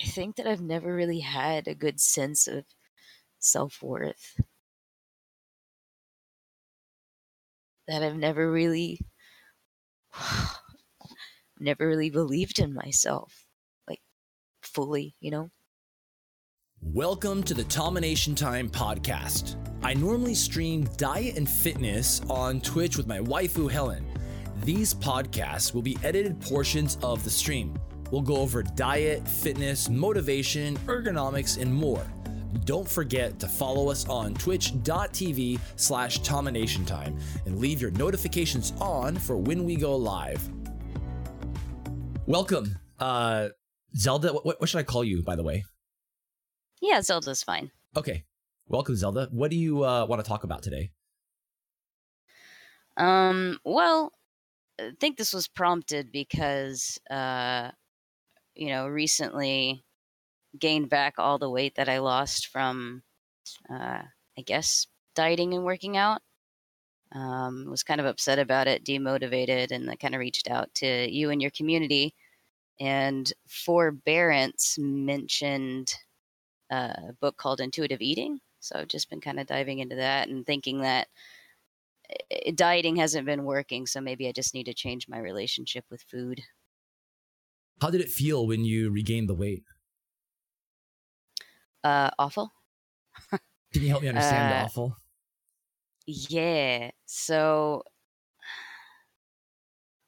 I think that I've never really had a good sense of self worth. That I've never really, never really believed in myself, like fully, you know? Welcome to the Tomination Time podcast. I normally stream diet and fitness on Twitch with my waifu Helen. These podcasts will be edited portions of the stream. We'll go over diet, fitness, motivation, ergonomics, and more. Don't forget to follow us on twitch.tv slash Tomination Time and leave your notifications on for when we go live. Welcome. Uh, Zelda, what, what should I call you, by the way? Yeah, Zelda's fine. Okay. Welcome, Zelda. What do you uh, want to talk about today? Um, well, I think this was prompted because, uh, you know, recently gained back all the weight that I lost from, uh, I guess, dieting and working out. Um, was kind of upset about it, demotivated, and I kind of reached out to you and your community. And Forbearance mentioned a book called Intuitive Eating. So I've just been kind of diving into that and thinking that eh, dieting hasn't been working. So maybe I just need to change my relationship with food. How did it feel when you regained the weight? Uh, awful. Can you help me understand uh, awful? Yeah. So,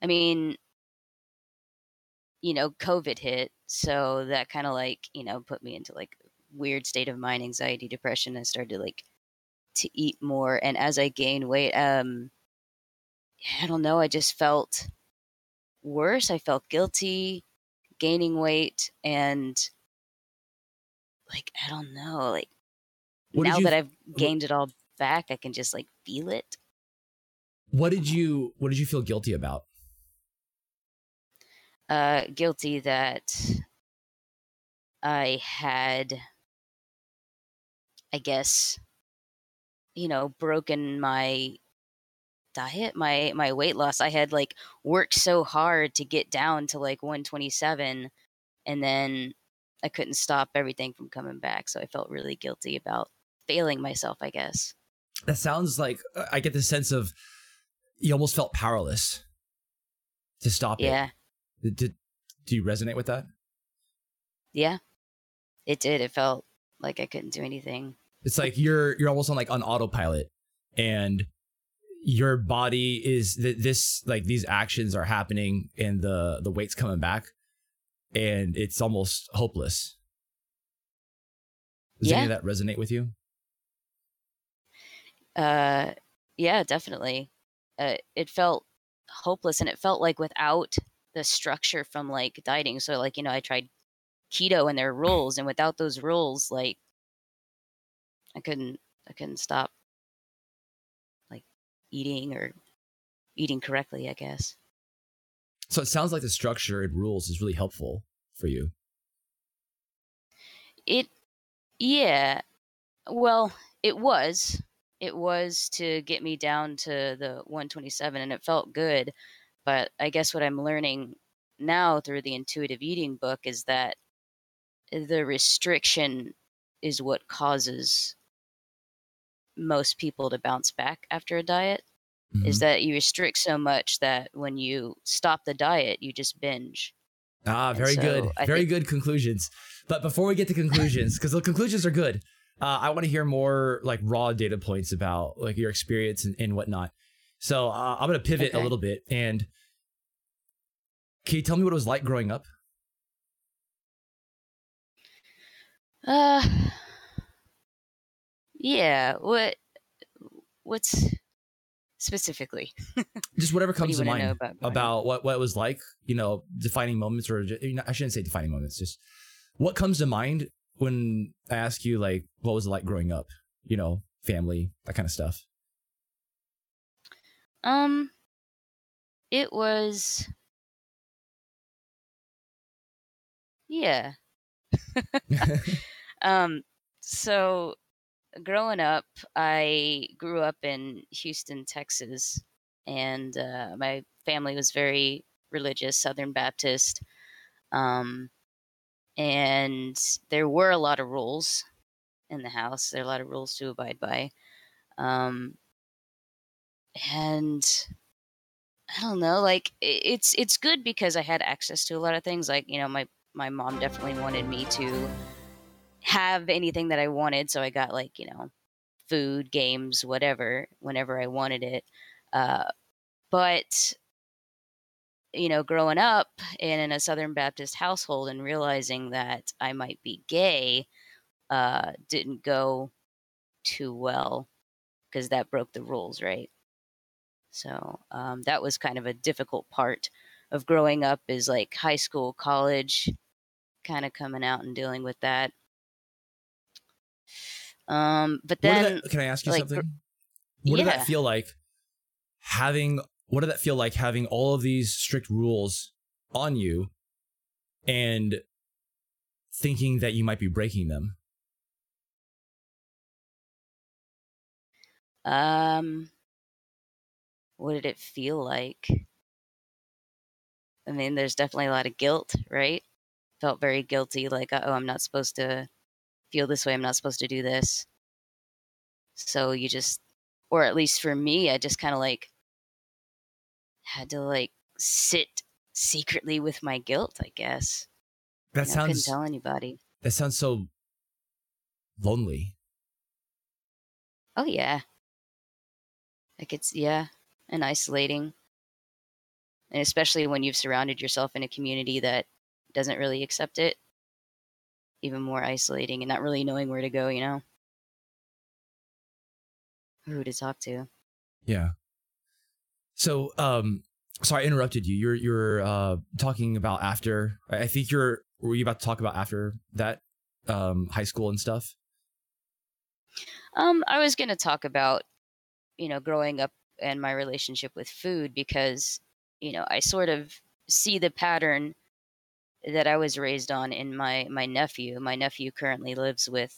I mean, you know, COVID hit. So that kind of like, you know, put me into like weird state of mind, anxiety, depression. I started to like to eat more. And as I gained weight, um, I don't know, I just felt worse. I felt guilty gaining weight and like, I don't know, like what now you, that I've gained it all back, I can just like feel it. What did you what did you feel guilty about? Uh guilty that I had I guess, you know, broken my diet, my my weight loss. I had like worked so hard to get down to like 127 and then I couldn't stop everything from coming back, so I felt really guilty about failing myself, I guess. That sounds like uh, I get the sense of you almost felt powerless to stop yeah. it. Yeah. Did do you resonate with that? Yeah. It did. It felt like I couldn't do anything. It's like you're you're almost on like on autopilot, and your body is th- this like these actions are happening, and the the weight's coming back, and it's almost hopeless. Does yeah. any of that resonate with you? Uh, yeah, definitely. Uh, it felt hopeless, and it felt like without the structure from like dieting. So, like you know, I tried keto and their rules, and without those rules, like I couldn't I couldn't stop eating or eating correctly, I guess. So it sounds like the structure and rules is really helpful for you. It yeah. Well, it was. It was to get me down to the 127 and it felt good. But I guess what I'm learning now through the intuitive eating book is that the restriction is what causes most people to bounce back after a diet mm-hmm. is that you restrict so much that when you stop the diet, you just binge. Ah, very so good. I very think- good conclusions. But before we get to conclusions, because the conclusions are good, uh, I want to hear more like raw data points about like your experience and, and whatnot. So uh, I'm going to pivot okay. a little bit. And can you tell me what it was like growing up? Uh, yeah. What? What's specifically? Just whatever comes what to mind about, about what what it was like. You know, defining moments, or you know, I shouldn't say defining moments. Just what comes to mind when I ask you, like, what was it like growing up? You know, family, that kind of stuff. Um, it was. Yeah. um, so growing up, I grew up in Houston, Texas, and uh, my family was very religious, Southern Baptist. Um, and there were a lot of rules in the house. There are a lot of rules to abide by. Um, and I don't know, like it's it's good because I had access to a lot of things. Like you know, my my mom definitely wanted me to have anything that I wanted, so I got like you know, food, games, whatever, whenever I wanted it. Uh, but you know, growing up in, in a Southern Baptist household and realizing that I might be gay uh, didn't go too well because that broke the rules, right? So um, that was kind of a difficult part of growing up is like high school, college, kind of coming out and dealing with that. Um, but then, that, can I ask you like, something? What yeah. did that feel like having? What did that feel like having all of these strict rules on you, and thinking that you might be breaking them? Um, what did it feel like? I mean, there's definitely a lot of guilt, right? Felt very guilty, like, oh, I'm not supposed to feel this way. I'm not supposed to do this. So you just, or at least for me, I just kind of like had to like sit secretly with my guilt, I guess. That know, sounds. couldn't tell anybody. That sounds so lonely. Oh yeah. Like it's yeah and isolating. And especially when you've surrounded yourself in a community that doesn't really accept it, even more isolating and not really knowing where to go, you know? Who to talk to. Yeah. So, um, sorry, I interrupted you. You're you're uh talking about after. I think you're. Were you about to talk about after that, um, high school and stuff? Um, I was going to talk about, you know, growing up and my relationship with food because you know I sort of see the pattern that I was raised on in my my nephew. My nephew currently lives with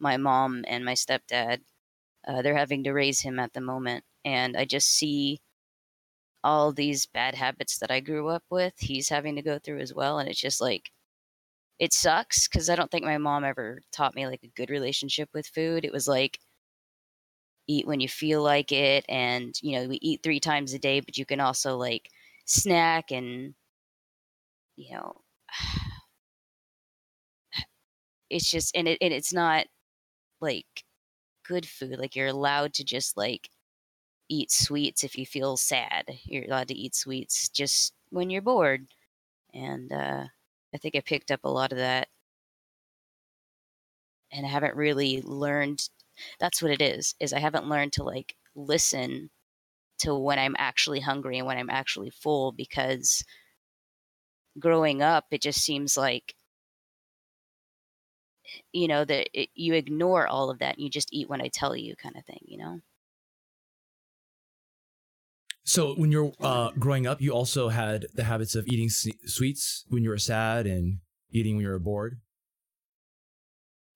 my mom and my stepdad. Uh, they're having to raise him at the moment, and I just see all these bad habits that I grew up with. He's having to go through as well, and it's just like it sucks because I don't think my mom ever taught me like a good relationship with food. It was like eat when you feel like it and you know we eat three times a day but you can also like snack and you know it's just and it and it's not like good food like you're allowed to just like eat sweets if you feel sad. You're allowed to eat sweets just when you're bored. And uh i think i picked up a lot of that. And i haven't really learned that's what it is is i haven't learned to like listen to when i'm actually hungry and when i'm actually full because growing up it just seems like you know that it, you ignore all of that and you just eat when i tell you kind of thing you know? So when you're uh, growing up you also had the habits of eating sweets when you were sad and eating when you were bored?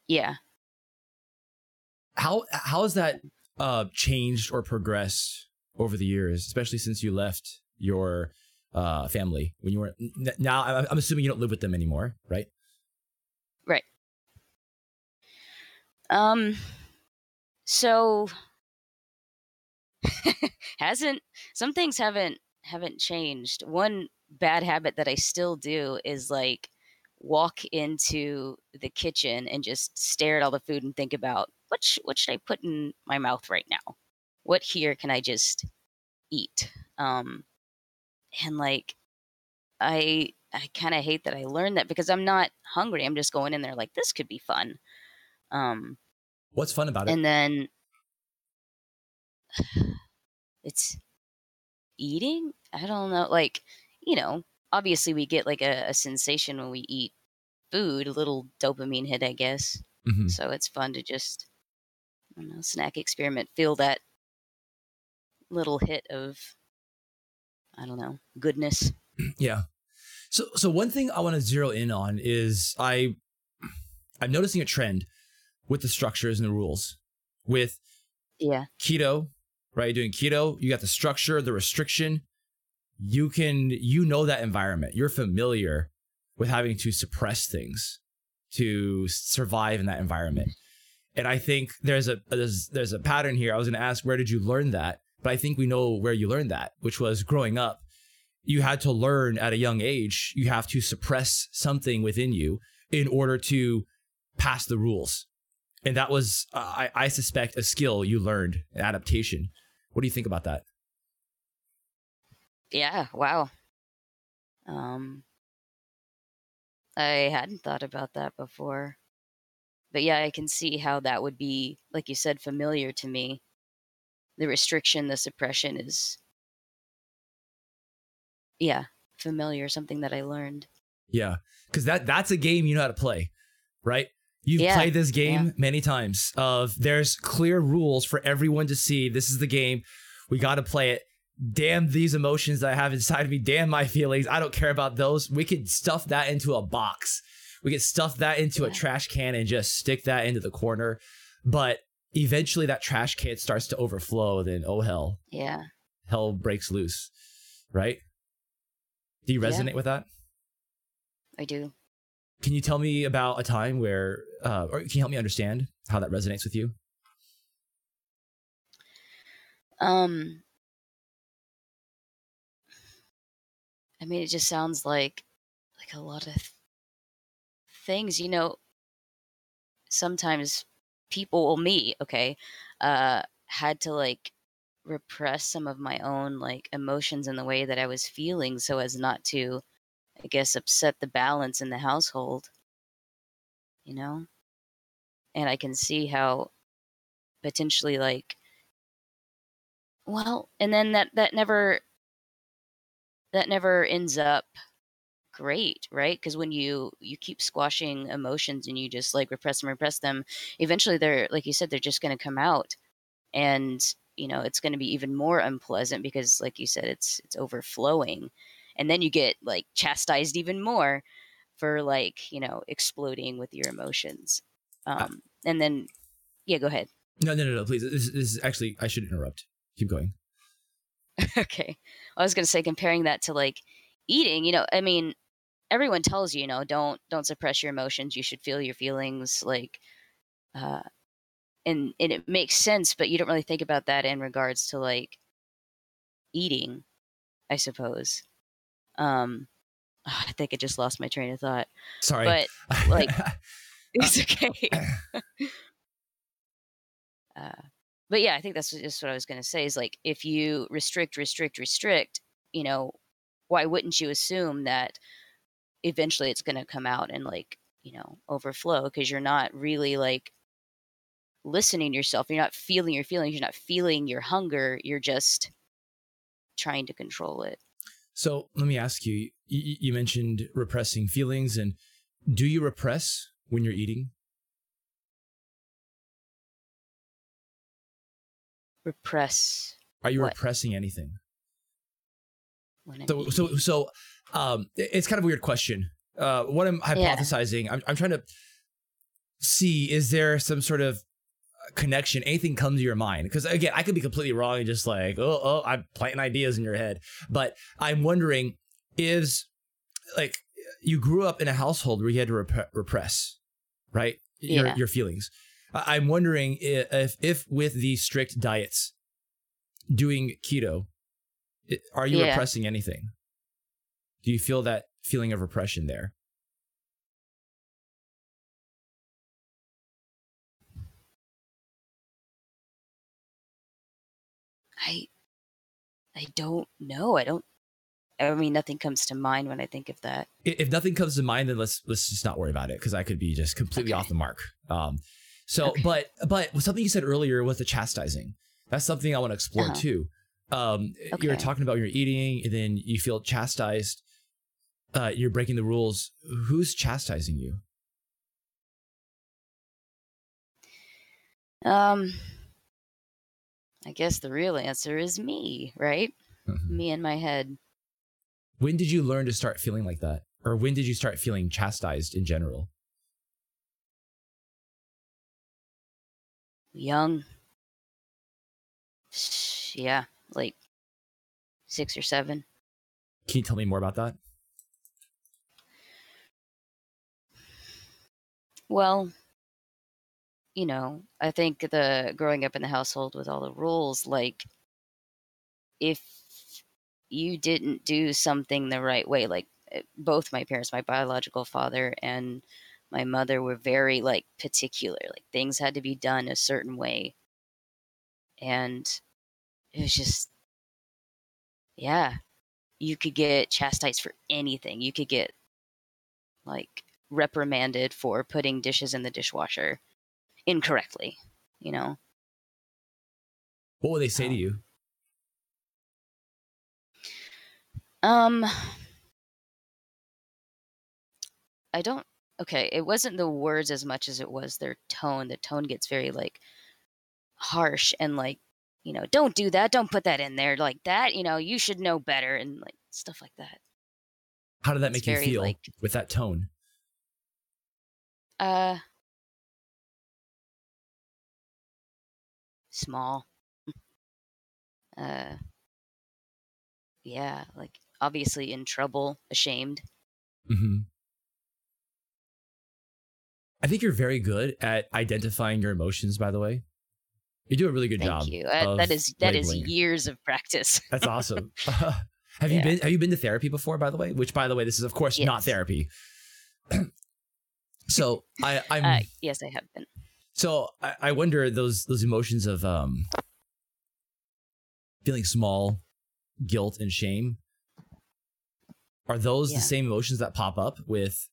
Yeah. How how has that uh, changed or progressed over the years, especially since you left your uh, family when you were now? I'm assuming you don't live with them anymore, right? Right. Um. So hasn't some things haven't haven't changed. One bad habit that I still do is like walk into the kitchen and just stare at all the food and think about what sh- what should I put in my mouth right now? What here can I just eat? Um, and like, I I kind of hate that I learned that because I'm not hungry. I'm just going in there like this could be fun. Um, What's fun about it? And then it's eating. I don't know. Like, you know, obviously we get like a, a sensation when we eat food, a little dopamine hit, I guess. Mm-hmm. So it's fun to just I don't know, snack experiment feel that little hit of I don't know goodness. Yeah. So so one thing I want to zero in on is I I'm noticing a trend with the structures and the rules with yeah keto right doing keto you got the structure the restriction you can you know that environment you're familiar with having to suppress things to survive in that environment. And I think there's a there's there's a pattern here. I was going to ask where did you learn that? But I think we know where you learned that, which was growing up. You had to learn at a young age. You have to suppress something within you in order to pass the rules. And that was, uh, I, I suspect, a skill you learned, an adaptation. What do you think about that? Yeah, wow. Um, I hadn't thought about that before. But yeah, I can see how that would be, like you said, familiar to me. The restriction, the suppression is, yeah, familiar, something that I learned. Yeah, because that that's a game you know how to play, right? You've Yeah, played this game yeah. many times. Of there's clear rules for everyone to see. This is the game. We got to play it. Damn these emotions that I have inside of me. Damn my feelings. I don't care about those. We could stuff that into a box. We could stuff that into a trash can and just stick that into the corner. But eventually, that trash can starts to overflow. Then oh hell, Yeah. hell breaks loose. Right? Do you Yeah. resonate with that? I do. Can you tell me about a time where, uh, or can you help me understand how that resonates with you? Um, I mean, it just sounds like like a lot of th- things. You know, sometimes people, well, me, okay, uh, had to like repress some of my own like emotions in the way that I was feeling, so as not to, I guess, upset the balance in the household. You know, and I can see how potentially like well, and then that that never that never ends up great, right? Because when you you keep squashing emotions and you just like repress them, repress them, eventually they're like you said, they're just going to come out, and you know it's going to be even more unpleasant because, like you said, it's it's overflowing, and then you get like chastised even more for like you know exploding with your emotions, um, and then yeah, go ahead. No, no, no, no, please. This, this is actually, I should interrupt. Keep going. okay. I was going to say comparing that to like eating, you know, I mean, everyone tells you, you know, don't don't suppress your emotions. You should feel your feelings like uh and and it makes sense, but you don't really think about that in regards to like eating, I suppose. Um I think I just lost my train of thought. Sorry. But like- it's okay. uh, but yeah, I think that's just what I was going to say is like if you restrict, restrict, restrict, you know, why wouldn't you assume that eventually it's going to come out and like, you know, overflow because you're not really like listening to yourself. You're not feeling your feelings. You're not feeling your hunger. You're just trying to control it. so let me ask you, you, mentioned repressing feelings and do you repress when you're eating? Repress Are you What? repressing anything? when So, so, so, um, it's kind of a weird question. Uh, what I'm hypothesizing, I'm, I'm trying to see is there some sort of connection, anything comes to your mind? Because again, I could be completely wrong and just like, oh, oh, I'm planting ideas in your head. But I'm wondering, is like you grew up in a household where you had to rep- repress, right? Your Yeah. your feelings. I'm wondering if if with these strict diets, doing keto, are you Yeah. repressing anything? Do you feel that feeling of repression there? I I don't know. I don't I mean nothing comes to mind when I think of that. If nothing comes to mind, then let's let's just not worry about it because I could be just completely Okay. off the mark. Um, so, Okay. but but something you said earlier was the chastising. That's something I want to explore Uh-huh. too. Um, you're talking about your eating, and then you feel chastised. Uh, you're breaking the rules. Who's chastising you? Um I guess the real answer is me, right? Mhm. Me in my head. When did you learn to start feeling like that, or when did you start feeling chastised in general? Young. Yeah, like 6 or 7. Can you tell me more about that? Well, you know, I think the growing up in the household with all the rules, like if you didn't do something the right way, like eh, both my parents, my biological father and my mother were very like particular, like things had to be done a certain way. And it was just, yeah, you could get chastised for anything. You could get like reprimanded for putting dishes in the dishwasher incorrectly, you know? What would they say to Um, you? Um, I don't. Okay, it wasn't the words as much as it was their tone. The tone gets very like harsh and like, you know, don't do that. Don't put that in there like that. You know, you should know better and like stuff like that. How did that it's make you feel like- with that tone? Uh, small. Uh, yeah, like obviously in trouble, ashamed. Mm-hmm. I think you're very good at identifying your emotions. By the way, you do a really good Thank job. Thank you. Uh, that is that is labeling it. years of practice. That's awesome. have you been Have you been to therapy before? By the way, which by the way, this is of course not therapy. so I, I'm Uh, yes, I have been. so I, I wonder those those emotions of um feeling small, guilt, and shame. Are those Yeah. the same emotions that pop up with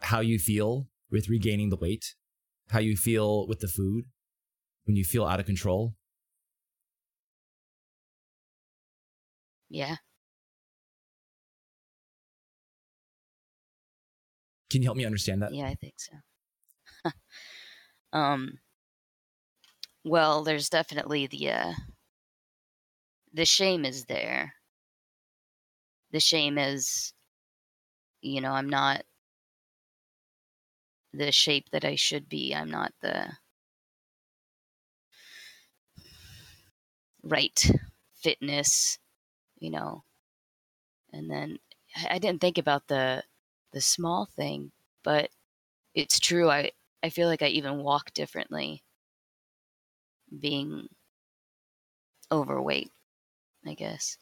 how you feel with regaining the weight? How you feel with the food when you feel out of control? Yeah. Can you help me understand that? Yeah, I think so. um well, there's definitely the uh the shame is there. The shame is you know, I'm not the shape that I should be. I'm not the right fitness, you know. And then I didn't think about the the small thing, but it's true. I I feel like I even walk differently being overweight, I guess.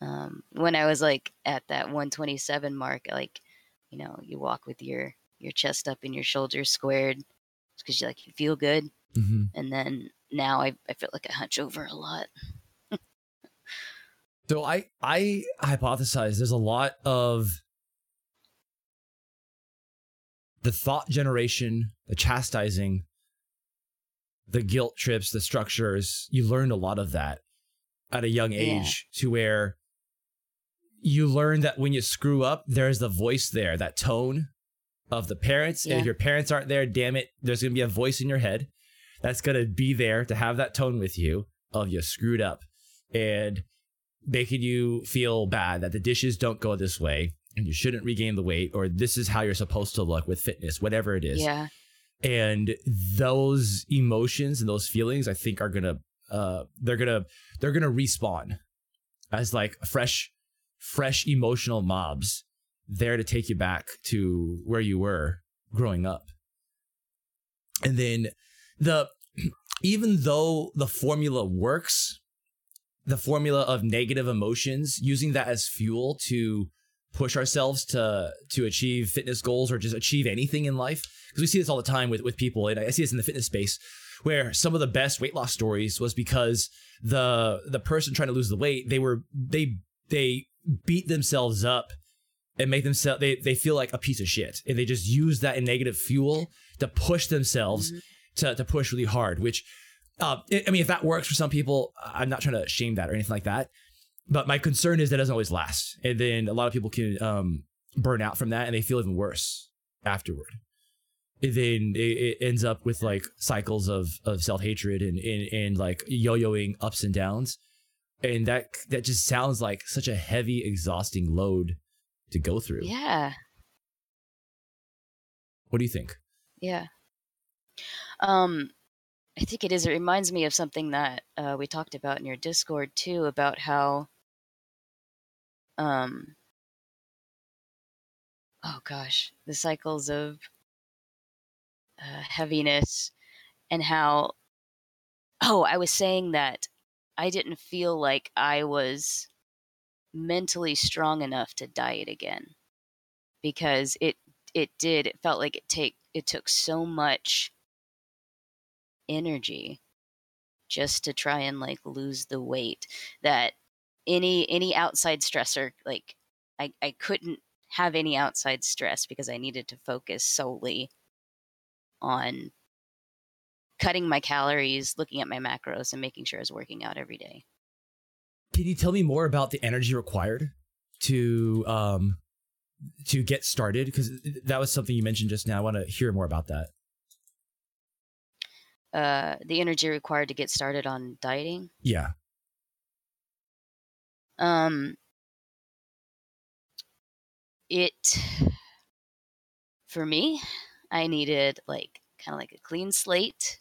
Um, when I was like at that 127 mark, like, you know, you walk with your your chest up and your shoulders squared because you like you feel good, hmm and then now I I feel like I hunch over a lot. So I I hypothesize there's a lot of the thought generation, the chastising, the guilt trips, the structures. You learned a lot of that at a young Yeah. age to where you learn that when you screw up, there's the voice there, that tone of the parents. And if your parents aren't there, damn it, there's gonna be a voice in your head that's gonna be there to have that tone with you of you screwed up. And making you feel bad that the dishes don't go this way you shouldn't regain the weight or this is how you're supposed to look with fitness whatever it is. Yeah, and those emotions and those feelings i think are gonna uh they're gonna they're gonna respawn as like fresh fresh emotional mobs there to take you back to where you were growing up. And then the even though the formula works the formula of negative emotions using that as fuel to push ourselves to to achieve fitness goals or just achieve anything in life because we see this all the time with with people and i see this in the fitness space where some of the best weight loss stories was because the the person trying to lose the weight they were they they beat themselves up and make themselves they, they feel like a piece of shit and they just use that in negative fuel to push themselves Mhm. to, to push really hard which uh, I mean, if that works for some people, I'm not trying to shame that or anything like that. But my concern is that it doesn't always last, and then a lot of people can um, burn out from that, and they feel even worse afterward. And then it, it ends up with like cycles of of self hatred and, and and like yo-yoing ups and downs, and that that just sounds like such a heavy, exhausting load to go through. yeah, What do you think? yeah. Um, I think it is. It reminds me of something that uh, we talked about in your Discord too, about how um oh gosh, the cycles of uh, heaviness and how, oh, I was saying that I didn't feel like I was mentally strong enough to diet again because it it did it felt like it take it took so much energy just to try and like lose the weight that any any outside stressor like I, I couldn't have any outside stress because I needed to focus solely on cutting my calories, looking at my macros, and making sure I was working out every day. Can you tell me more about the energy required to um to get started? Because that was something you mentioned just now. I want to hear more about that. Uh, the energy required to get started on dieting. Yeah. Um, it for me, I needed like kind of like a clean slate.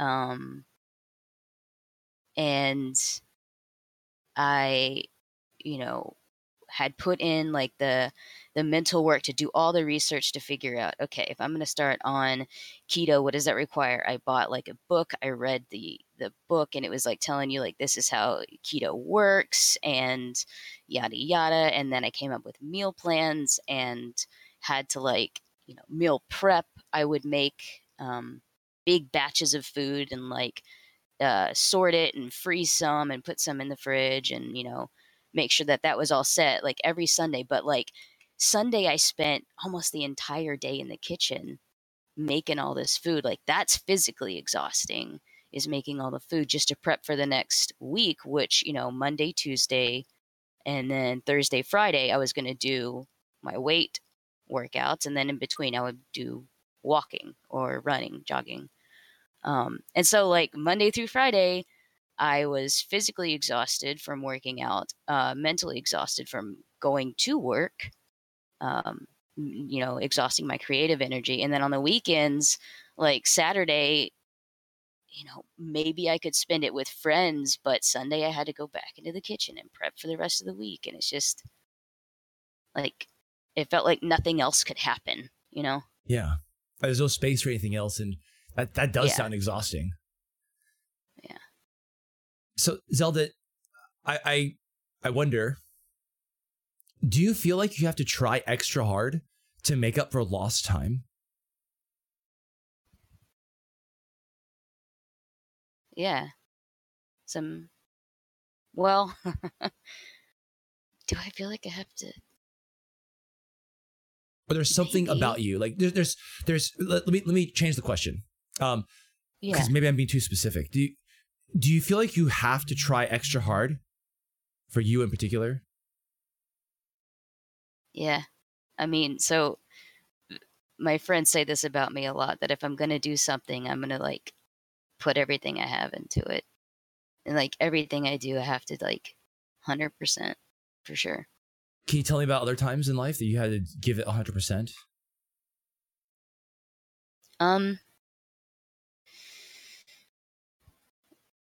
Um, and I, you know, had put in like the the mental work to do all the research to figure out okay if i'm going to start on keto what does that require? I bought like a book i read the the book and it was like telling you like this is how keto works and yada yada and then i came up with meal plans and had to like you know meal prep. I would make um, big batches of food and like uh, sort it and freeze some and put some in the fridge and you know make sure that that was all set like every Sunday. But like Sunday, I spent almost the entire day in the kitchen making all this food. Like that's physically exhausting, is making all the food just to prep for the next week, which, you know, Monday, Tuesday, and then Thursday, Friday, I was going to do my weight workouts. And then in between, I would do walking or running, jogging. Um, and so, like Monday through Friday, I was physically exhausted from working out, uh, mentally exhausted from going to work, um, you know, exhausting my creative energy. And then on the weekends, like Saturday, you know, maybe I could spend it with friends, but Sunday I had to go back into the kitchen and prep for the rest of the week. And it's just like, it felt like nothing else could happen, you know? Yeah. There's no space for anything else. And that, that does Yeah. sound exhausting. Yeah. So Zelda, I, I I wonder, do you feel like you have to try extra hard to make up for lost time? Yeah. Some, well, do I feel like I have to? Or there's something Maybe. about you, like there, there's there's let, let me let me change the question, um, Yeah. because maybe I'm being too specific. Do you do you feel like you have to try extra hard for you in particular? Yeah. I mean, so my friends say this about me a lot that if I'm going to do something, I'm going to like put everything I have into it. And like everything I do, I have to like 100% for sure. Can you tell me about other times in life that you had to give it 100 percent? Um,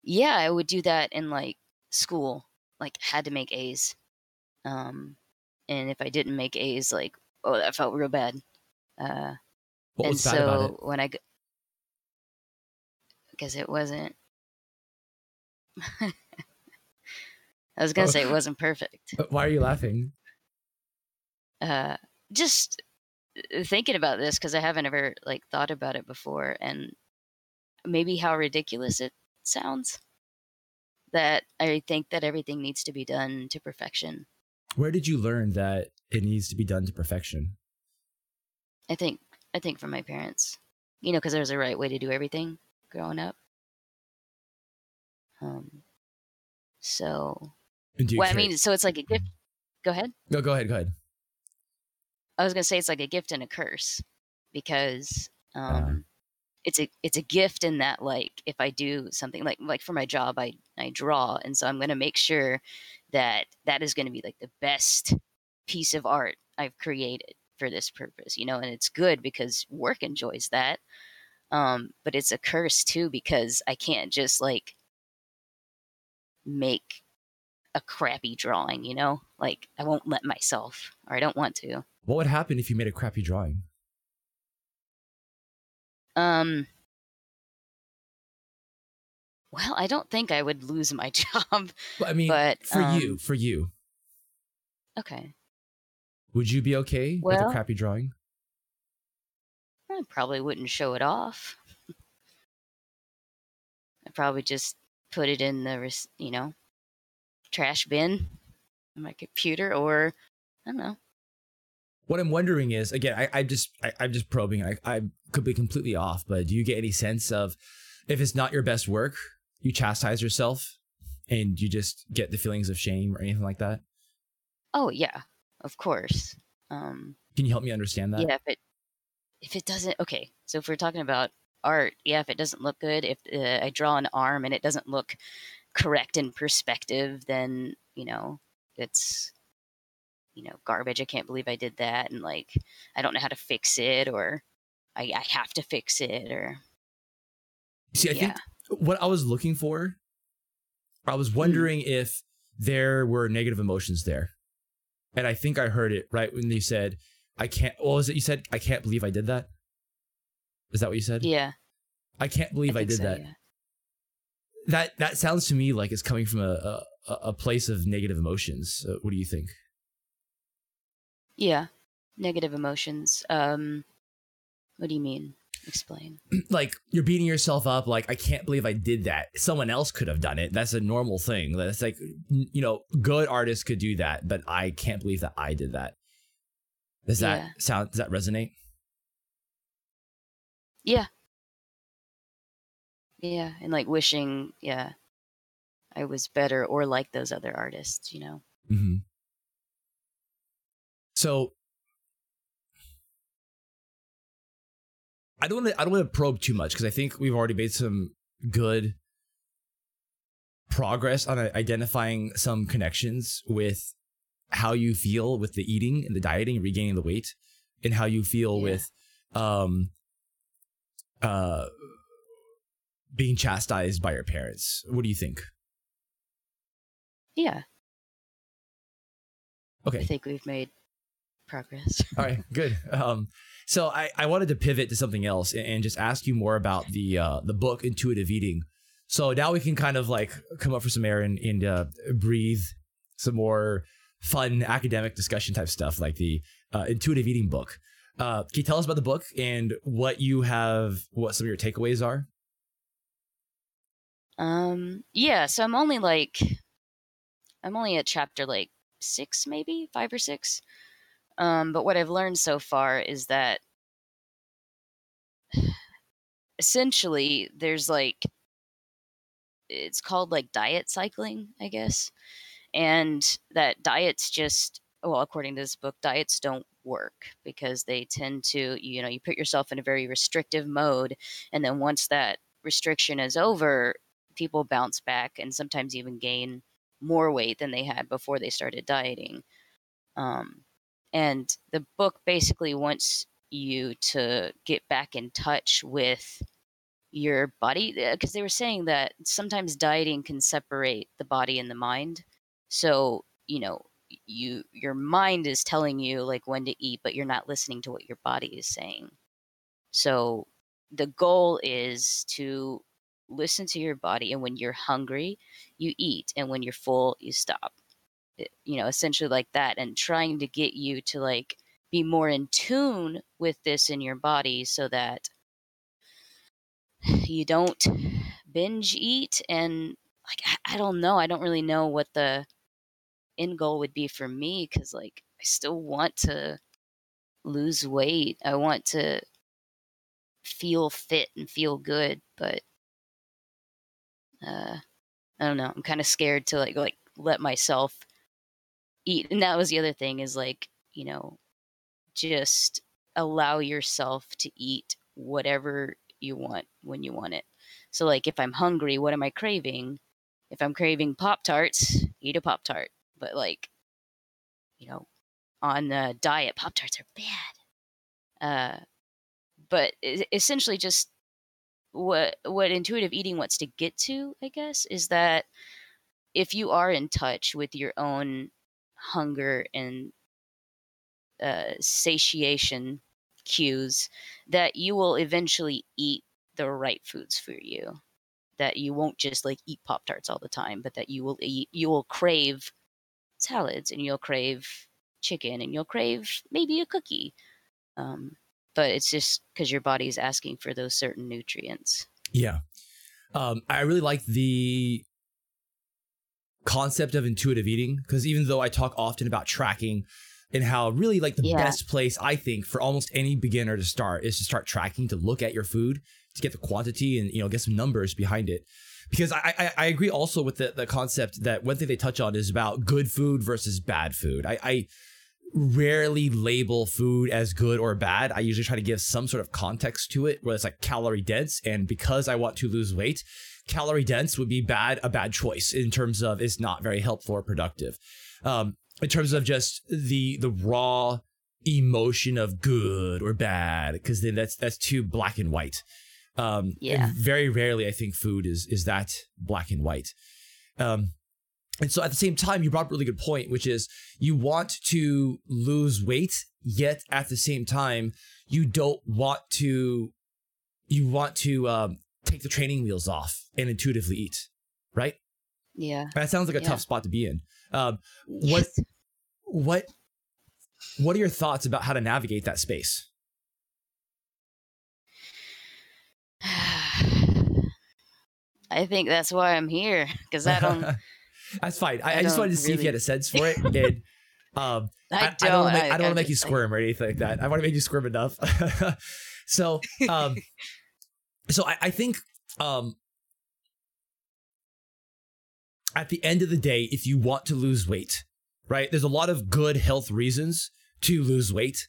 yeah, I would do that in like school, like had to make A's. Um, and if I didn't make A's, like, oh, that felt real bad. Uh, What and was bad so about it? when I, because it wasn't, I was gonna Oh. say it wasn't perfect. Uh, Why are you laughing? Uh, just uh, thinking about this because I haven't ever like thought about it before, and maybe how ridiculous it sounds. That I think that everything needs to be done to perfection. Where did you learn that it needs to be done to perfection? I think I think from my parents, you know, because there's a right way to do everything growing up. Um, so And do you well, I mean, so it's like a gift. Go ahead. no, go ahead, go ahead. I was gonna say it's like a gift and a curse because um, Uh. It's a it's a gift in that like if I do something like like for my job I I draw and so I'm gonna make sure that that is gonna be like the best piece of art I've created for this purpose, you know, and it's good because work enjoys that. Um, but it's a curse too because I can't just like make a crappy drawing, you know? Like I won't let myself or I don't want to. What would happen if you made a crappy drawing? Um well, I don't think I would lose my job. Well, I mean, But, for um, you, for you, Okay. would you be okay with a crappy drawing? I probably wouldn't show it off. I'd probably just put it in the, you know, trash bin on my computer or I don't know. What I'm wondering is, again, I, I just, I, I'm just probing. I, I could be completely off, but do you get any sense of if it's not your best work, you chastise yourself, and you just get the feelings of shame or anything like that? Oh yeah, of course. Um, Can you help me understand that? yeah, if it if it doesn't okay, so if we're talking about art, yeah, if it doesn't look good, if uh, I draw an arm and it doesn't look correct in perspective, then you know it's you know garbage. I can't believe I did that, and like I don't know how to fix it, or I, I have to fix it, or See, I yeah, think what I was looking for, I was wondering if there were negative emotions there. And I think I heard it right when you said, I can't, well is it you said? I can't believe I did that. Is that what you said? yeah. I can't believe I, think did so, that. yeah. That that sounds to me like it's coming from a a, a place of negative emotions. Uh, what do you think? Yeah, negative emotions. Um, what do you mean? Explain. like you're beating yourself up like i can't believe i did that someone else could have done it that's a normal thing that's like you know good artists could do that but i can't believe that i did that does that Yeah. sound does that resonate Yeah. Yeah, and like wishing, yeah, I was better or like those other artists, you know. mm-hmm. so i don't want to i don't want to probe too much because i think we've already made some good progress on uh, identifying some connections with how you feel with the eating and the dieting and regaining the weight and how you feel Yeah. with um uh being chastised by your parents what do you think Yeah, Okay. I think we've made progress. all right good um so i i wanted to pivot to something else and, and just ask you more about the uh the book intuitive eating. So now we can kind of like come up for some air and, and uh breathe some more fun academic discussion type stuff like the uh, intuitive eating book. Uh can you tell us about the book and what you have what some of your takeaways are? Um, yeah, so I'm only like, I'm only at chapter like six, maybe? Five or six. Um, but what I've learned so far is that essentially there's like, it's called like diet cycling, I guess. And that diets just, well, according to this book, diets don't work because they tend to, you know, you put yourself in a very restrictive mode. And then once that restriction is over, people bounce back and sometimes even gain more weight than they had before they started dieting. Um, and the book basically wants you to get back in touch with your body uh, because they were saying that sometimes dieting can separate the body and the mind. So, you know, you your mind is telling you like when to eat, but you're not listening to what your body is saying. So, the goal is to listen to your body and when you're hungry you eat and when you're full you stop you know essentially like that and trying to get you to like be more in tune with this in your body so that you don't binge eat and like I, don't know i don't really know what the end goal would be for me because like i still want to lose weight. I want to feel fit and feel good but uh i don't know. I'm kind of scared to like like let myself eat and that was the other thing is like you know just allow yourself to eat whatever you want when you want it. So like if i'm hungry what am i craving? If i'm craving pop tarts eat a pop tart but like you know on a diet pop tarts are bad. Uh but essentially just what what intuitive eating wants to get to i guess is that if you are in touch with your own hunger and uh, satiation cues, that you will eventually eat the right foods for you. That you won't just like eat Pop Tarts all the time, but that you will eat, you will crave salads and you'll crave chicken and you'll crave maybe a cookie. Um, but it's just because your body is asking for those certain nutrients. Yeah. Um, I really like the concept of intuitive eating because even though I talk often about tracking and how really like the yeah. best place I think for almost any beginner to start is to start tracking to look at your food to get the quantity and you know get some numbers behind it because I, I, I agree also with the, the concept that one thing they touch on is about good food versus bad food. I, I rarely label food as good or bad. I usually try to give some sort of context to it where it's like calorie dense. And because I want to lose weight, calorie dense would be bad, a bad choice in terms of it's not very helpful or productive. Um, in terms of just the the raw emotion of good or bad, because then that's that's too black and white. Um, yeah. very rarely, I think food is is that black and white. Um, and so at the same time, you brought up a really good point, which is you want to lose weight, yet at the same time, you don't want to, you want to um, take the training wheels off and intuitively eat, right? Yeah. That sounds like a yeah. tough spot to be in. Um, what, what, what are your thoughts about how to navigate that space? I think that's why I'm here because I don't. That's fine. I, I, I just wanted to see really... if you had a sense for it. And um, I, don't. I don't want to make, make you squirm or anything like that. I want to make you squirm enough. so, um, so I, think um, at the end of the day, if you want to lose weight, right? There's a lot of good health reasons to lose weight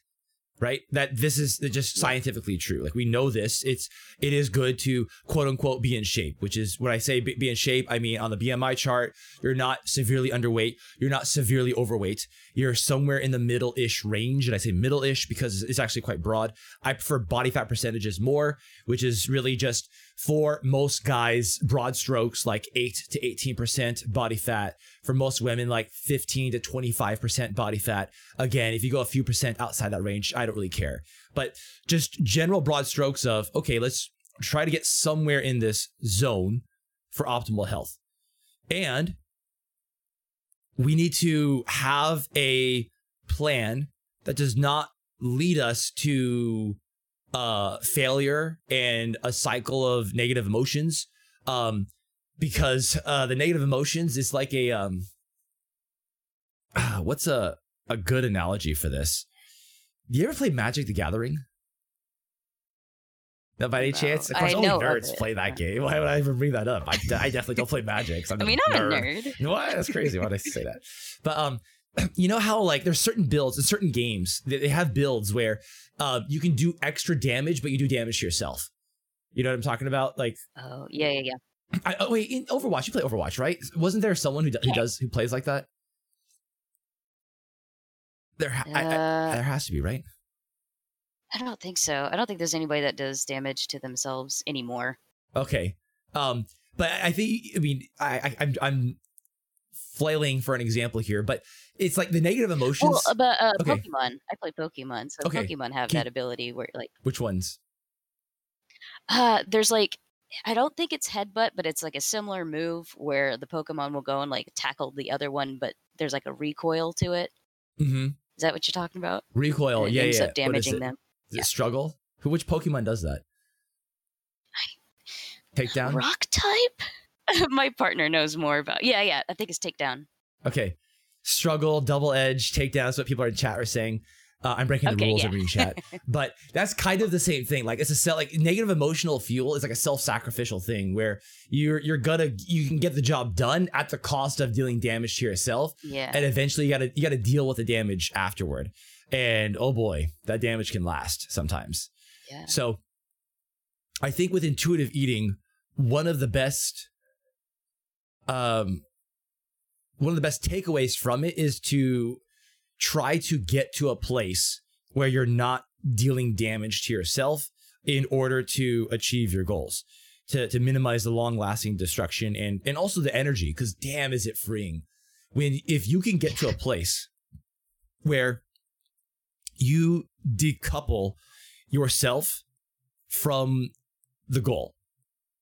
right? That this is just scientifically true. Like we know this. It's it is good to quote unquote be in shape which is when i say be, in shape. I mean on the bmi chart you're not severely underweight. You're not severely overweight. You're somewhere in the middle-ish range. And i say middle-ish because it's actually quite broad. I prefer body fat percentages more which is really just for most guys, broad strokes like 8 to 18% body fat. For most women, like 15 to 25% body fat. Again, if you go a few percent outside that range, I don't really care. But just general broad strokes of, okay, let's try to get somewhere in this zone for optimal health. And we need to have a plan that does not lead us to uh, failure and a cycle of negative emotions. Um, because uh, the negative emotions is like a um, what's a a good analogy for this? Do you ever play Magic the Gathering? No, by any no, chance? Of course, I only nerds play that game. Why would I even bring that up? I, I definitely don't play Magic. i mean, I'm nerd. a nerd. What? That's crazy. Why did I say that? But um, you know how like there's certain builds in certain games they have builds where uh, you can do extra damage, but you do damage to yourself. You know what I'm talking about? Like, oh yeah, yeah, yeah. I, oh, wait, in Overwatch, you play Overwatch, right? Wasn't there someone who, do, who does who plays like that? There, ha- uh, I, I, there has to be, right? I don't think so. I don't think there's anybody that does damage to themselves anymore. Okay, um, but I think I mean I, I I'm I'm flailing for an example here, but it's like the negative emotions. Well, but uh, okay. Pokemon, I play Pokemon, so okay. Pokemon have Can that ability where like which ones? Uh, there's like I don't think it's headbutt, but it's like a similar move where the Pokemon will go and like tackle the other one, but there's like a recoil to it. Mm-hmm. Is that what you're talking about? Recoil, yeah, ends yeah. Up damaging them. Is yeah. it struggle? Who? Which Pokemon does that? Takedown. Rock type. My partner knows more about. Yeah, yeah. I think it's takedown. Okay, struggle, double edge, takedowns. What people are in chat are saying. Uh, I'm breaking the okay, rules yeah. over in chat, but that's kind of the same thing. Like it's a self, like negative emotional fuel is like a self-sacrificial thing where you're you're gonna you can get the job done at the cost of dealing damage to yourself. Yeah, and eventually you gotta you gotta deal with the damage afterward. And oh boy, that damage can last sometimes. Yeah. So, I think with intuitive eating, one of the best um one of the best takeaways from it is to try to get to a place where you're not dealing damage to yourself in order to achieve your goals. to to minimize the long lasting destruction and and also the energy because damn is it freeing when if you can get to a place where you decouple yourself from the goal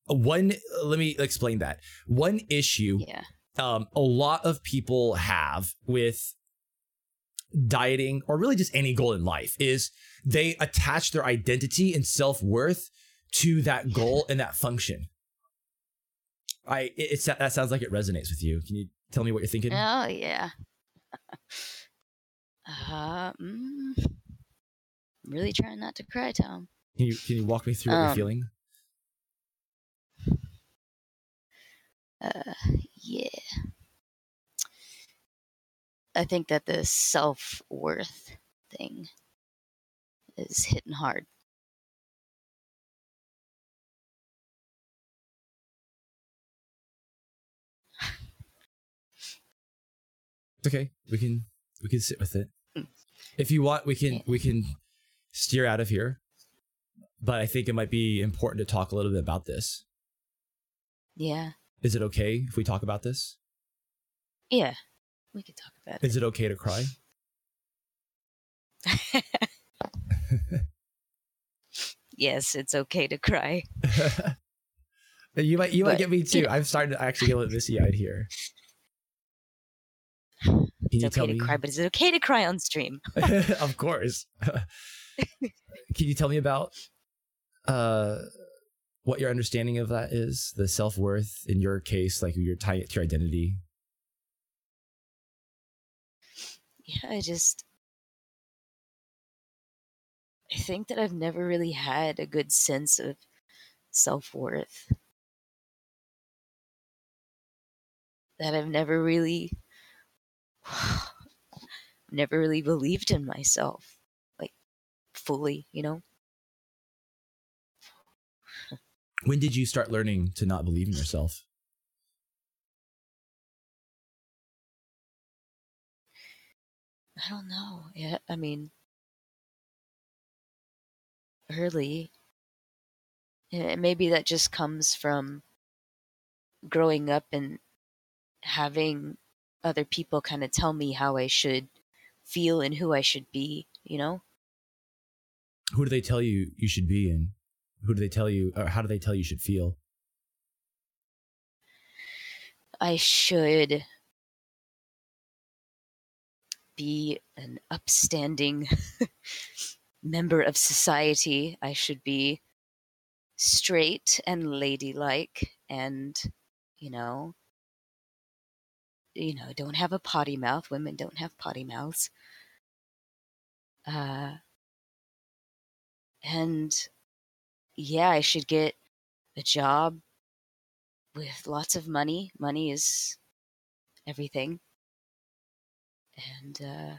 one let me explain that one issue Yeah. Um, a lot of people have with dieting or really just any goal in life is they attach their identity and self-worth to that goal and that function. I it, it's that sounds like it resonates with you. Can you tell me what you're thinking? Oh yeah. uh, mm, I'm really trying not to cry, Tom. can you can you walk me through what you're Um, feeling Uh, yeah. I think that the self worth thing is hitting hard. It's okay we can we can sit with it Mm. if you want we can Yeah. we can steer out of here but i think it might be important to talk a little bit about this Yeah. Is it okay if we talk about this Yeah. We could talk about is it okay to cry yes, it's okay to cry. you might you might get me too know- i'm starting to actually get a little misty eyed here can It's you okay to me cry, but is it okay to cry on stream? of course can you tell me about uh what your understanding of that is the self-worth in your case like you're tying it to your identity Yeah, I just. I think that I've never really had a good sense of self worth. That I've never really. never really believed in myself. Like, fully, you know? When did you start learning to not believe in yourself I don't know. Yeah, I mean, early. And maybe that just comes from growing up and having other people kind of tell me how I should feel and who I should be, you know? who do they tell you you should be in who do they tell you or how do they tell you should feel I should be an upstanding member of society. I should be straight and ladylike and, you know, you know, don't have a potty mouth. Women don't have potty mouths. Uh, and yeah, I should get a job with lots of money. Money is everything. And uh,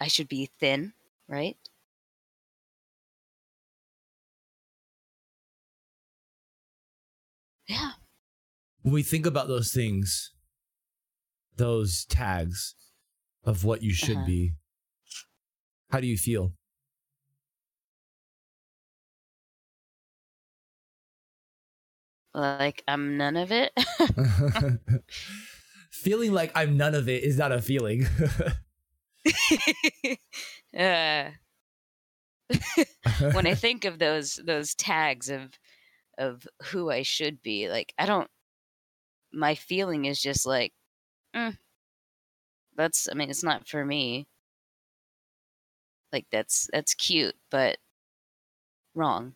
I should be thin, right? Yeah. when we think about those things those tags of what you should Uh-huh. be how do you feel Like I'm none of it. feeling like i'm none of it is not a feeling uh, when I think of those those tags of of who I should be, like I don't. My feeling is just like, mm, that's. I mean, it's not for me. Like that's that's cute, but wrong.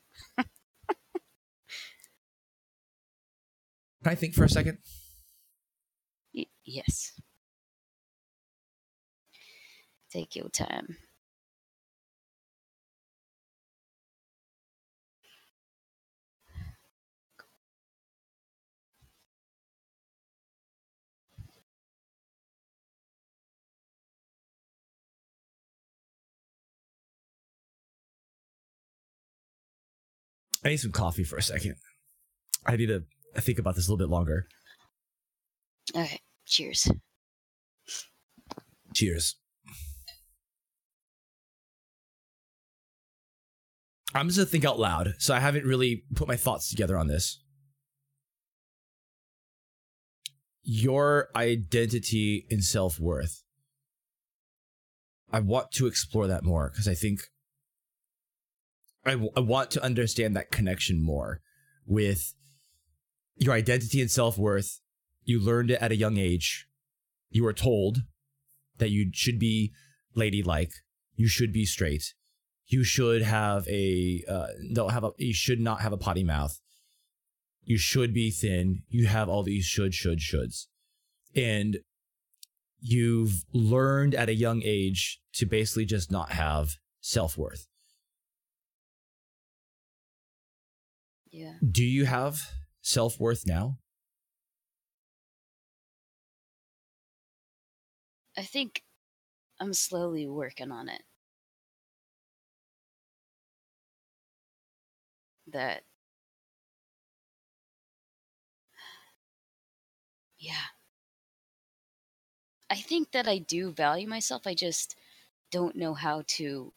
Can I think for a second? Y- yes. Take your time. I need some coffee for a second. I need to think about this a little bit longer. All right. Cheers. Cheers. I'm just gonna think out loud, so I haven't really put my thoughts together on this. your identity and self worth. I want to explore that more because I think I, w- I want to understand that connection more with your identity and self worth. You learned it at a young age. You were told that you should be ladylike. You should be straight. You should have a uh, don't have a. You should not have a potty mouth. You should be thin. You have all these should, should, shoulds, and you've learned at a young age to basically just not have self worth. Yeah. Do you have self worth now? I think I'm slowly working on it. That. Yeah. I think that I do value myself. I just don't know how to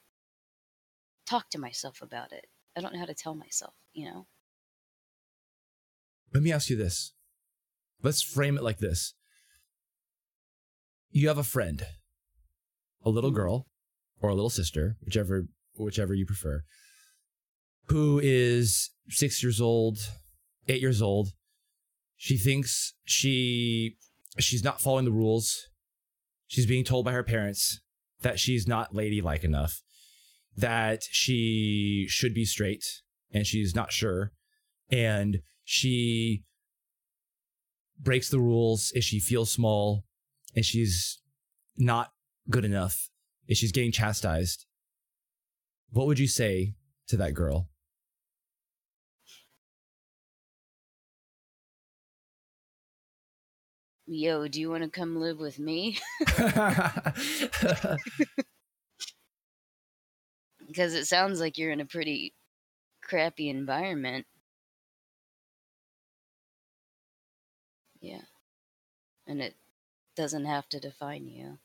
talk to myself about it. I don't know how to tell myself, you know? Let me ask you this. Let's frame it like this. You have a friend, a little Mhm. girl or a little sister, whichever whichever you prefer, who is 6 years old, 8 years old. She thinks she she's not following the rules. She's being told by her parents that she's not ladylike enough, that she should be straight and she's not sure. And she breaks the rules if she feels small and she's not good enough if she's getting chastised what would you say to that girl Yo, do you want to come live with me? because it sounds like you're in a pretty crappy environment. And it doesn't have to define you.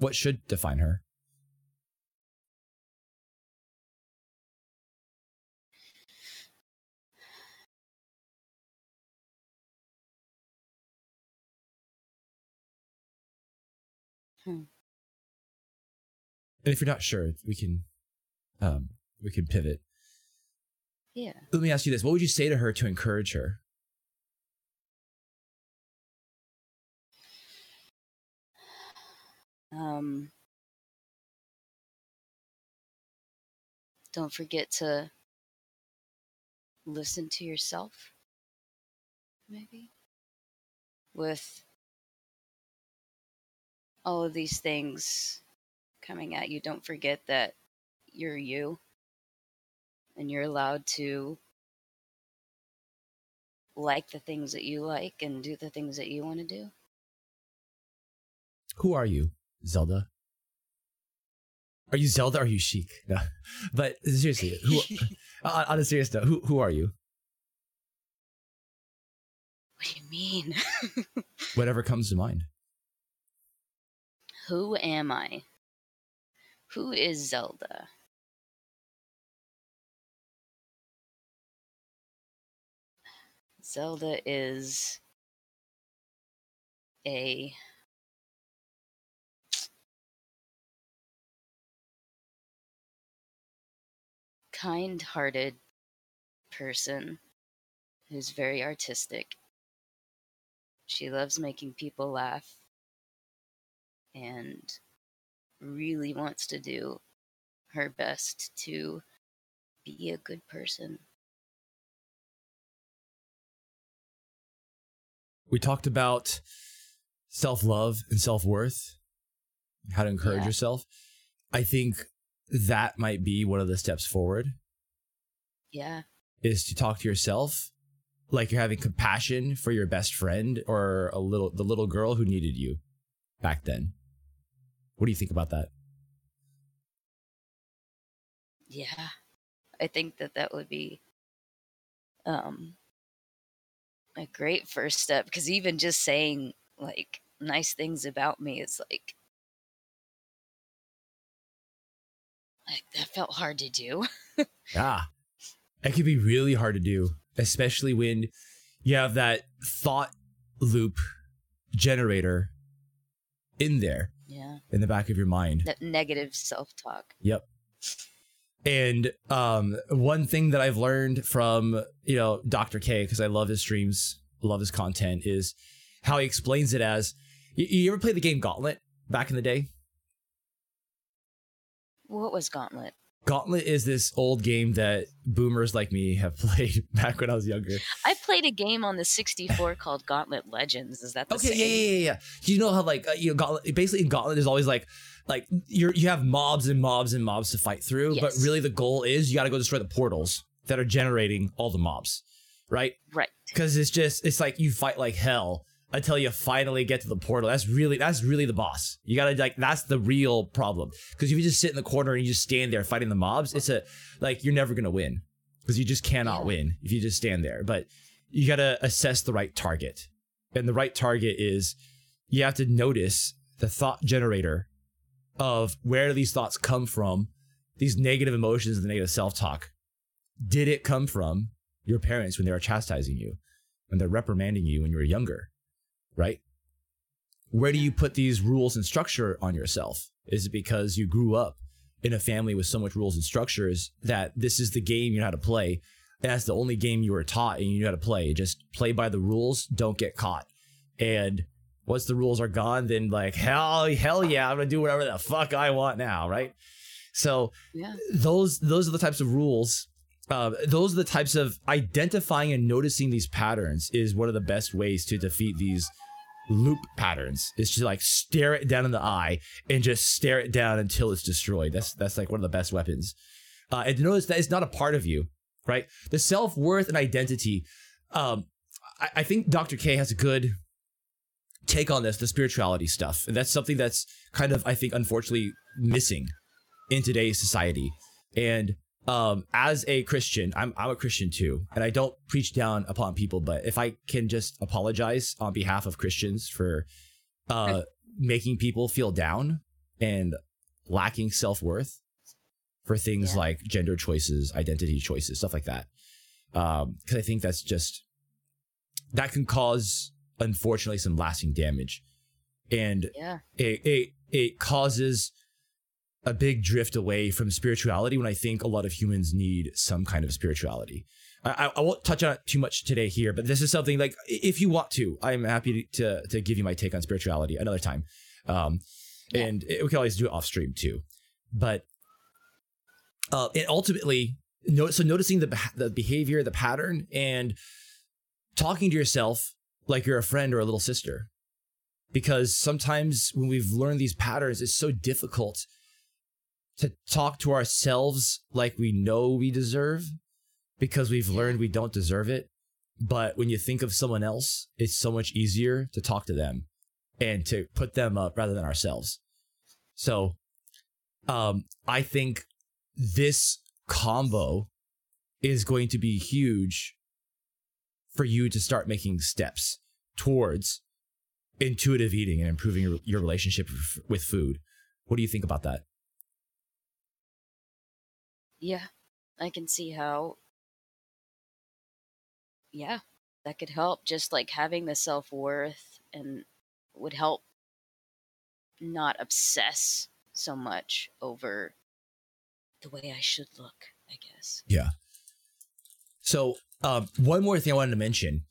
what should define her Hmm. and if you're not sure we can um we can pivot Yeah. let me ask you this what would you say to her to encourage her Um, don't forget to listen to yourself, maybe. With all of these things coming at you, don't forget that you're you and you're allowed to like the things that you like and do the things that you want to do. who are you zelda are you zelda are you chic no but seriously who on, on a serious note who, who are you What do you mean? whatever comes to mind Who am I? Who is Zelda? Zelda is a kind hearted person who's very artistic. She loves making people laugh and really wants to do her best to be a good person. we talked about self-love and self-worth how to encourage Yeah. yourself i think that might be one of the steps forward Yeah. is to talk to yourself like you're having compassion for your best friend or a little the little girl who needed you back then what do you think about that Yeah. I think that that would be um a great first step because even just saying like nice things about me is like like that felt hard to do. yeah it can be really hard to do especially when you have that thought loop generator in there Yeah. in the back of your mind. That negative self talk. Yep. And um, one thing that I've learned from you know Dr. K because I love his streams, love his content, is how he explains it as. You, you ever play the game Gauntlet back in the day? What was Gauntlet? Gauntlet is this old game that boomers like me have played back when I was younger. I played a game on the 64 called Gauntlet Legends. Is that the Okay, same? yeah, yeah, yeah, yeah. You know how like uh, you know, Gauntlet, basically in Gauntlet, is always like like you're you have mobs and mobs and mobs to fight through, but really the goal is you got to go destroy the portals that are generating all the mobs, right? Right. Because it's just it's like you fight like hell until you finally get to the portal. That's really that's really the boss. You gotta like that's the real problem. Because if you just sit in the corner and you just stand there fighting the mobs, it's a like you're never gonna win because you just cannot win if you just stand there. But you gotta assess the right target, and the right target is you have to notice the thought generator of where these thoughts come from, these negative emotions and the negative self talk. Did it come from your parents when they were chastising you, when they're reprimanding you when you were younger, right? Where do you put these rules and structure on yourself? Is it because you grew up in a family with so much rules and structures that this is the game you know how to play? And that's the only game you were taught and you know how to play. Just play by the rules, don't get caught. And once the rules are gone, then like hell, hell yeah, I'm gonna do whatever the fuck I want now, right? So Yeah. those those are the types of rules uh, those are the types of identifying and noticing these patterns is one of the best ways to defeat these loop patterns. Is to like stare it down in the eye and just stare it down until it's destroyed. That's that's like one of the best weapons. Uh, and notice that it's not a part of you right? The self-worth and identity um I, I think dr k has a good take on this the spirituality stuff. And that's something that's kind of i think unfortunately missing in today's society. And um as a christian i'm i'm a christian too and i don't preach down upon people but if i can just apologize on behalf of christians for uh making people feel down and lacking self-worth for things Yeah. like gender choices identity choices stuff like that um because i think that's just that can cause unfortunately some lasting damage and Yeah. it it, it causes a big drift away from spirituality when I think a lot of humans need some kind of spirituality. I, I- won't touch on it too much today here, but this is something like if you want to, I'm happy to to give you my take on spirituality another time, um, Yeah. and it- we can always do it off stream too. But uh, and ultimately, no, so noticing the the behavior, the pattern, and talking to yourself like you're a friend or a little sister because sometimes when we've learned these patterns, it's so difficult to talk to ourselves like we know we deserve because we've learned we don't deserve it. But when you think of someone else, it's so much easier to talk to them and to put them up rather than ourselves. So, um, I think this combo is going to be huge for you to start making steps towards intuitive eating and improving your, your relationship with- with food. What do you think about that? Yeah. I can see how. Yeah. That could help. Just like having the self worth and would help not obsess so much over the way I should look, I guess. Yeah. So, um, one more thing I wanted to mention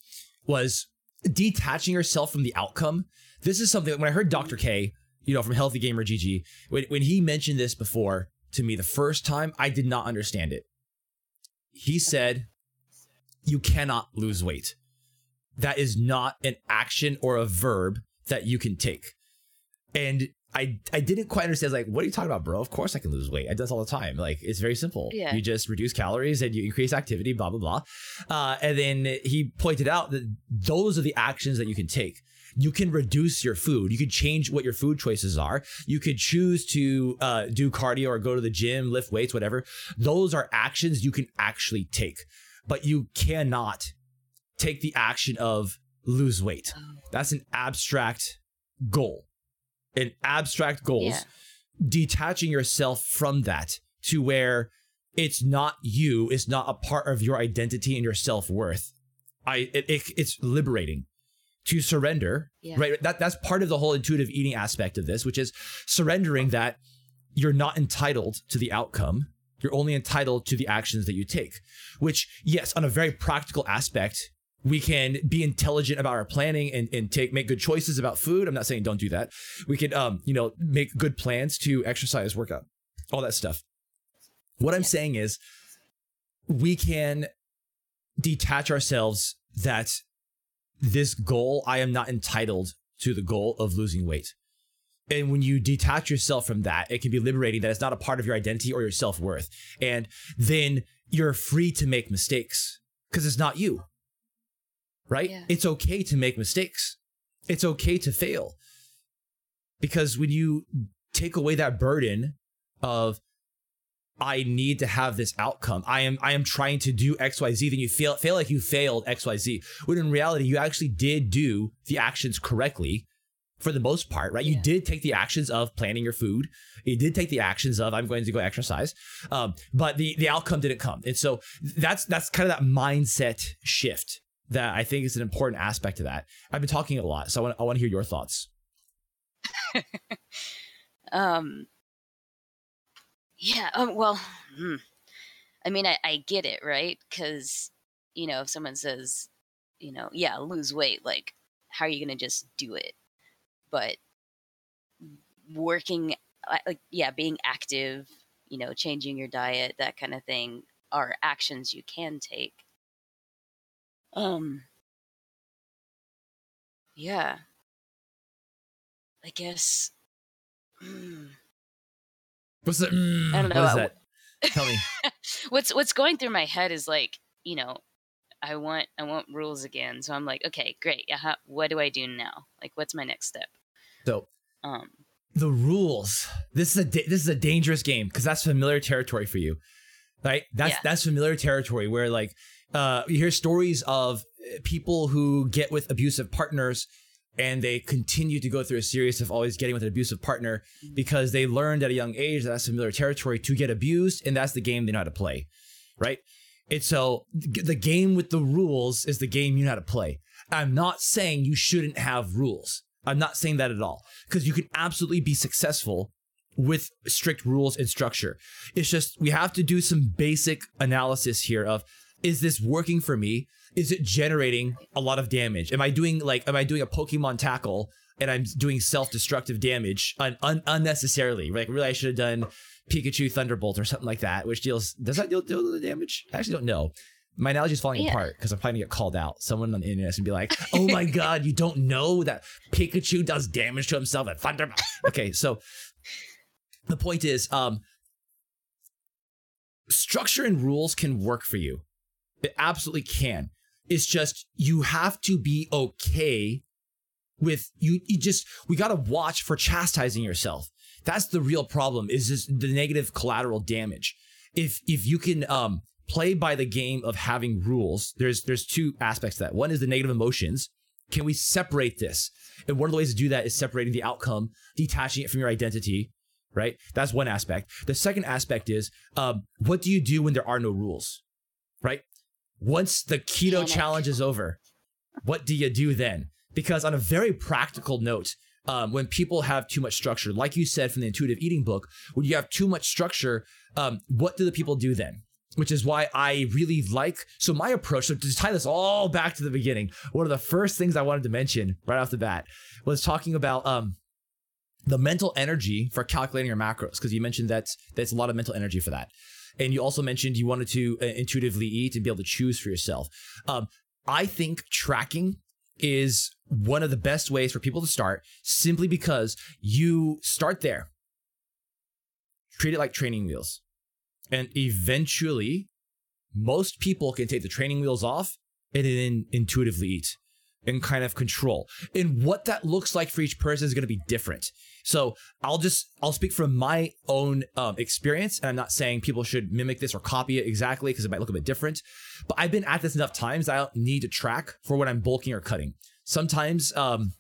was detaching yourself from the outcome. This is something when I heard Dr. K, you know, from Healthy Gamer GG, when, when he mentioned this before to me the first time, I did not understand it. He said, You cannot lose weight. That is not an action or a verb that you can take. And I I didn't quite understand. Like, what are you talking about, bro? Of course I can lose weight. I do this all the time. Like, it's very simple. Yeah. You just reduce calories and you increase activity, blah blah blah. Uh, and then he pointed out that those are the actions that you can take. You can reduce your food. You can change what your food choices are. You could choose to uh, do cardio or go to the gym, lift weights, whatever. Those are actions you can actually take, but you cannot take the action of lose weight. Oh. That's an abstract goal. An abstract goals. Yeah. Detaching yourself from that to where it's not you, it's not a part of your identity and your self worth. I it, it, it's liberating to surrender. Yeah. Right. That that's part of the whole intuitive eating aspect of this, which is surrendering that you're not entitled to the outcome. You're only entitled to the actions that you take. Which, yes, on a very practical aspect, we can be intelligent about our planning and, and take make good choices about food. I'm not saying don't do that. We can um, you know, make good plans to exercise, workout, all that stuff. What I'm saying is we can detach ourselves that this goal, I am not entitled to the goal of losing weight. And when you detach yourself from that, it can be liberating that it's not a part of your identity or your self worth. And then you're free to make mistakes because it's not you. Right? Yeah. It's okay to make mistakes. It's okay to fail. Because when you take away that burden of I need to have this outcome. I am I am trying to do XYZ, then you feel feel like you failed XYZ. When in reality, you actually did do the actions correctly for the most part, right? You did take the actions of planning your food. You did take the actions of I'm going to go exercise. Um, but the the outcome didn't come. And so that's that's kind of that mindset shift that I think is an important aspect of that. I've been talking a lot, so I want I want to hear your thoughts. Um. Yeah. Um. Well. hmm. I mean, I, I get it, right? Because you know, if someone says, you know, yeah, lose weight, like, how are you going to just do it? But working, like, yeah, being active, you know, changing your diet, that kind of thing, are actions you can take. Um. Yeah. I guess. mm, What's that? mm, I don't know. What is that? Tell me. what's what's going through my head is like you know i want i want rules again so i'm like okay great yeah how, what do i do now like what's my next step So um the rules. This is a da- this is a dangerous game because that's familiar territory for you, right? That's Yeah. that's familiar territory where like uh, you hear stories of uh, people who get with abusive partners and they continue to go through a series of always getting with an abusive partner because they learned at a young age that that's familiar territory to get abused and that's the game they know how to play, right? And so the game with the rules is the game you know how to play. I'm not saying you shouldn't have rules. I'm not saying that at all because you can absolutely be successful with strict rules and structure. It's just we have to do some basic analysis here of is this working for me? Is it generating a lot of damage? Am I doing like am I doing a Pokemon tackle and I'm doing self-destructive damage un- un- unnecessarily? Like really I should have done Pikachu Thunderbolt or something like that, which deals does that deal, deal the damage? I actually don't know. My analogy is falling Yeah. apart because I'm probably gonna get called out. Someone on the internet gonna be like, "Oh my god, you don't know that Pikachu does damage to himself at Thunderbolt." Okay, so the point is, um, structure and rules can work for you. It absolutely can. It's just you have to be okay with you. You just we gotta watch for chastising yourself. That's the real problem. Is just the negative collateral damage. If if you can um play by the game of having rules, there's there's two aspects to that. One is the negative emotions. Can we separate this? And one of the ways to do that is separating the outcome, detaching it from your identity, right? That's one aspect. The second aspect is um, what do you do when there are no rules, right? Once the keto Panic. challenge is over, what do you do then? Because on a very practical note, um, when people have too much structure, like you said from the intuitive eating book, when you have too much structure, um, what do the people do then? Which is why I really like. So my approach, so to tie this all back to the beginning, one of the first things I wanted to mention right off the bat was talking about um, the mental energy for calculating your macros because you mentioned that there's a lot of mental energy for that and you also mentioned you wanted to uh, intuitively eat and be able to choose for yourself um, i think tracking is one of the best ways for people to start simply because you start there treat it like training wheels and eventually most people can take the training wheels off and then intuitively eat and kind of control. And what that looks like for each person is going to be different. So I'll just I'll speak from my own um, experience, and I'm not saying people should mimic this or copy it exactly because it might look a bit different. But I've been at this enough times I don't need to track for when I'm bulking or cutting. Sometimes um,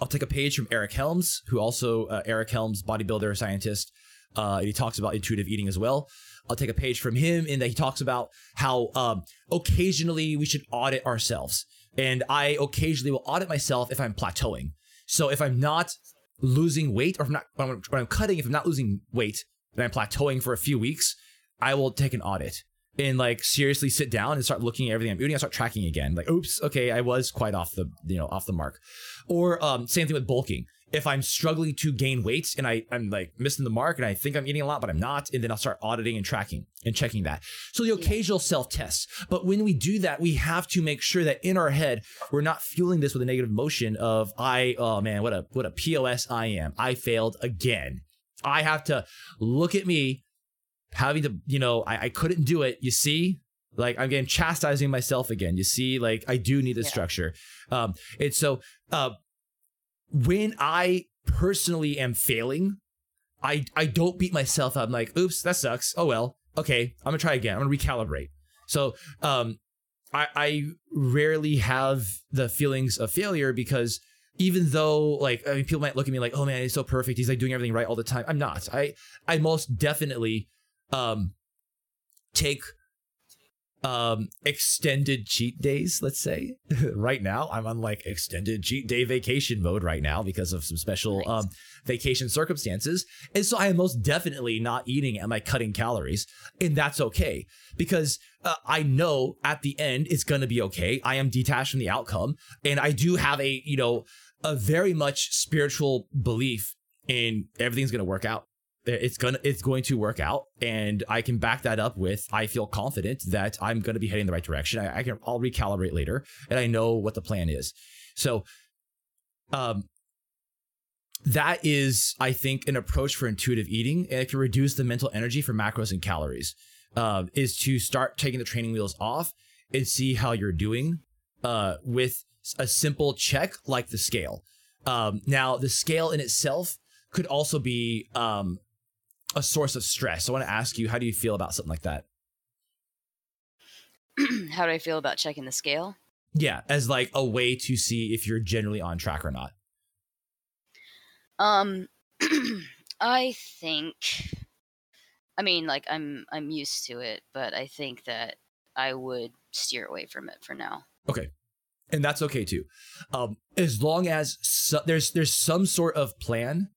I'll take a page from Eric Helms, who also uh, Eric Helms, bodybuilder, scientist. Uh, he talks about intuitive eating as well. I'll take a page from him in that he talks about how um, occasionally we should audit ourselves. And I occasionally will audit myself if I'm plateauing. So if I'm not losing weight or if I'm not, when I'm, when I'm cutting, if I'm not losing weight and I'm plateauing for a few weeks, I will take an audit and like seriously sit down and start looking at everything I'm eating. I start tracking again. Like, oops, okay, I was quite off the you know off the mark. Or um, same thing with bulking. If I'm struggling to gain weight and I, I'm like missing the mark and I think I'm eating a lot, but I'm not, and then I'll start auditing and tracking and checking that. So the occasional self test. But when we do that, we have to make sure that in our head, we're not fueling this with a negative emotion of I, oh man, what a what a POS I am. I failed again. I have to look at me having to, you know, I, I couldn't do it. You see, like I'm getting chastising myself again. You see, like I do need the Yeah. structure. Um, and so uh, when I personally am failing, I I don't beat myself up. I'm like, oops, that sucks. Oh well. Okay, I'm gonna try again. I'm gonna recalibrate. So um, I I rarely have the feelings of failure because even though like I mean, people might look at me like, oh man, he's so perfect. He's like doing everything right all the time. I'm not. I I most definitely um take um extended cheat days let's say. Right now i'm on like extended cheat day vacation mode right now because of some special um vacation circumstances. And so i am most definitely not eating am i cutting calories. And that's okay because uh, i know at the end it's going to be okay. I am detached from the outcome. And i do have a you know a very much spiritual belief in everything's going to work out it's gonna it's going to work out and i can back that up with i feel confident that i'm going to be heading the right direction. I, I can i'll recalibrate later and i know what the plan is. So um that is i think an approach for intuitive eating and it can reduce the mental energy for macros and calories uh, is to start taking the training wheels off and see how you're doing uh, with a simple check like the scale. Um, now the scale in itself could also be um, a source of stress. I want to ask you, how do you feel about something like that? How do I feel about checking the scale? Yeah, as like a way to see if you're generally on track or not. Um, I think, I mean, like I'm I'm used to it, but I think that I would steer away from it for now. Okay, and that's okay too, um, as long as so, there's there's some sort of plan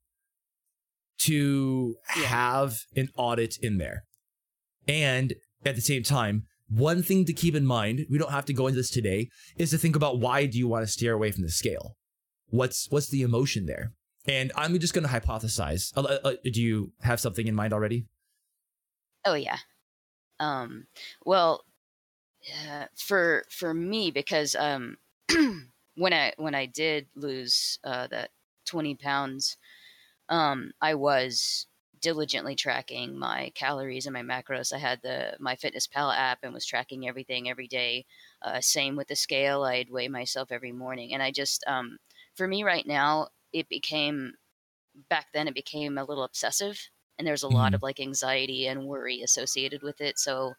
to Yeah. have an audit in there, and at the same time. One thing to keep in mind, we don't have to go into this today, is to think about why do you want to steer away from the scale? What's what's the emotion there? And I'm just going to hypothesize. Uh, uh, uh, do you have something in mind already? Oh yeah. Um. Well, uh, for for me, because um, when I when I did lose uh, that twenty pounds, um, I was diligently tracking my calories and my macros. I had the MyFitnessPal app and was tracking everything every day. Uh, same with the scale. I'd weigh myself every morning, and I just um, for me right now, it became back then it became a little obsessive and there's a lot Mhm. of like anxiety and worry associated with it so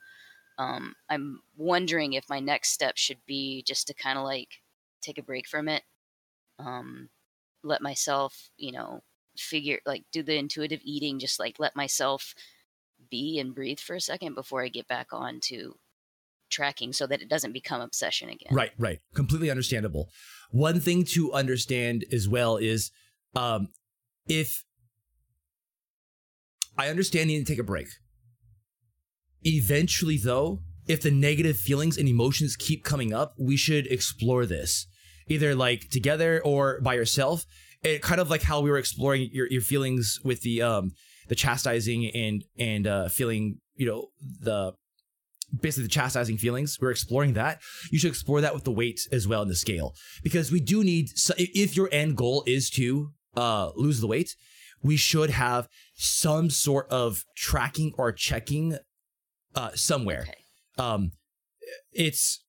um, i'm wondering if my next step should be just to kind of like take a break from it um, let myself you know figure like do the intuitive eating just like let myself be and breathe for a second before i get back on to tracking so that it doesn't become obsession again Right, right. Completely understandable. One thing to understand as well is um, if I understand needing to take a break. Eventually, though, if the negative feelings and emotions keep coming up, we should explore this either like together or by yourself. It kind of like how we were exploring your, your feelings with the um the chastising and and uh feeling you know the basically the chastising feelings. We're exploring that. You should explore that with the weight as well in the scale because we do need. If your end goal is to uh, lose the weight, we should have some sort of tracking or checking uh, somewhere. okay Um, it's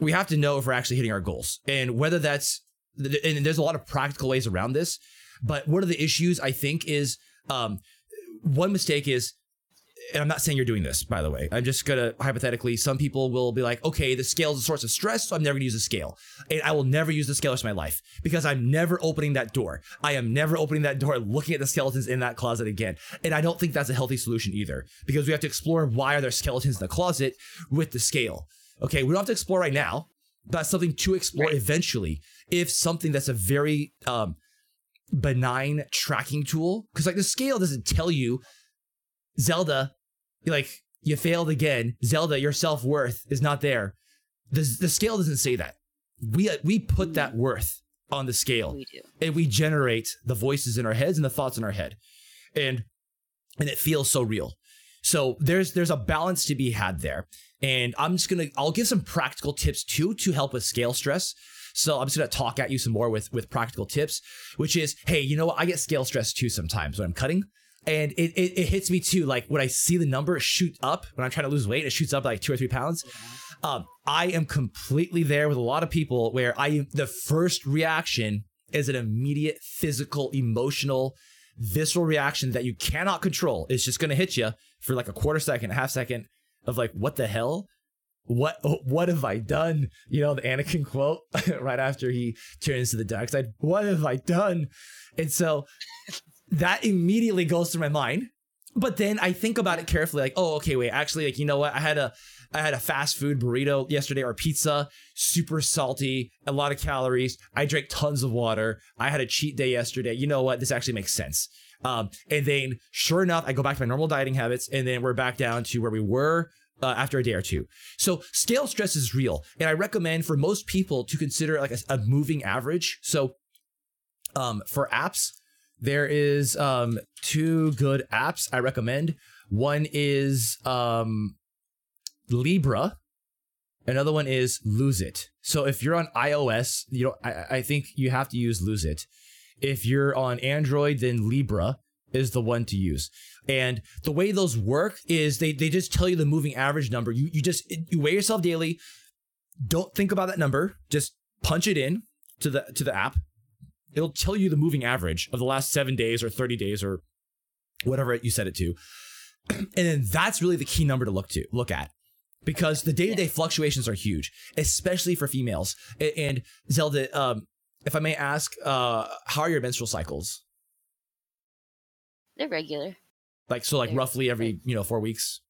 we have to know if we're actually hitting our goals and whether that's and there's a lot of practical ways around this. But one of the issues I think is um, one mistake is and I'm not saying you're doing this, by the way. I'm just gonna hypothetically, some people will be like, okay, the scale is a source of stress, so I'm never gonna use a scale. And I will never use the scale in my life because I'm never opening that door. I am never opening that door, looking at the skeletons in that closet again. And I don't think that's a healthy solution either, because we have to explore why are there skeletons in the closet with the scale. Okay, we don't have to explore right now. That's something to explore right. eventually. If something that's a very um, benign tracking tool, because like the scale doesn't tell you Zelda, like you failed again. Zelda, your self worth is not there. The the scale doesn't say that. We we put that worth on the scale, we do. and we generate the voices in our heads and the thoughts in our head, and and it feels so real. So there's there's a balance to be had there, and I'm just gonna I'll give some practical tips too to help with scale stress. So I'm just gonna talk at you some more with with practical tips, which is hey, you know what? I get scale stress too sometimes when I'm cutting and it, it, it, hits me too. Like when I see the number shoot up when I'm trying to lose weight, it shoots up like two or three pounds. Um, I am completely there with a lot of people where I the first reaction is an immediate physical, emotional, visceral reaction that you cannot control. It's just gonna hit you for like a quarter second, a half second of like, what the hell? What what have I done? You know, the Anakin quote right after he turns to the dark side. What have I done? And so that immediately goes through my mind. But then I think about it carefully, like, oh, okay, wait, actually, like, you know what? I had a I had a fast food burrito yesterday or pizza, super salty, a lot of calories. I drank tons of water. I had a cheat day yesterday. You know what? This actually makes sense. Um, and then, sure enough, I go back to my normal dieting habits, and then we're back down to where we were uh, after a day or two. So scale stress is real, and I recommend for most people to consider like a, a moving average. So, um, for apps, there is um, two good apps I recommend. One is um, Libra. Another one is Lose It. So if you're on iOS, you know I, I think you have to use Lose It. If you're on Android, then Libra is the one to use. And the way those work is they they just tell you the moving average number. You you just you weigh yourself daily. Don't think about that number. Just punch it in to the to the app it'll tell you the moving average of the last seven days or 30 days or whatever you set it to. and then that's really the key number to look to look at because the day-to-day fluctuations are huge, especially for females. And Zelda, um, if I may ask, uh, how are your menstrual cycles? They're regular. Like so, like They're roughly every you know four weeks.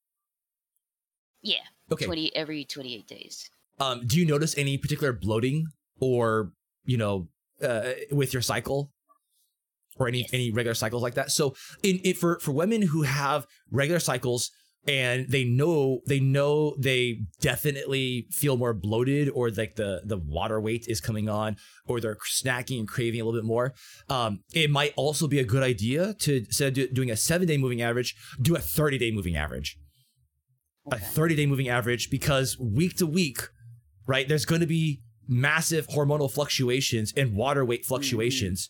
Yeah. Okay. Twenty every twenty-eight days. Um, do you notice any particular bloating or you know uh, with your cycle or any any regular cycles like that. So in it for for women who have regular cycles and they know they know they definitely feel more bloated or like the the water weight is coming on or they're snacking and craving a little bit more um, it might also be a good idea to instead of doing a seven day moving average do a 30 day moving average okay. a 30 day moving average because week to week right there's going to be massive hormonal fluctuations and water weight fluctuations.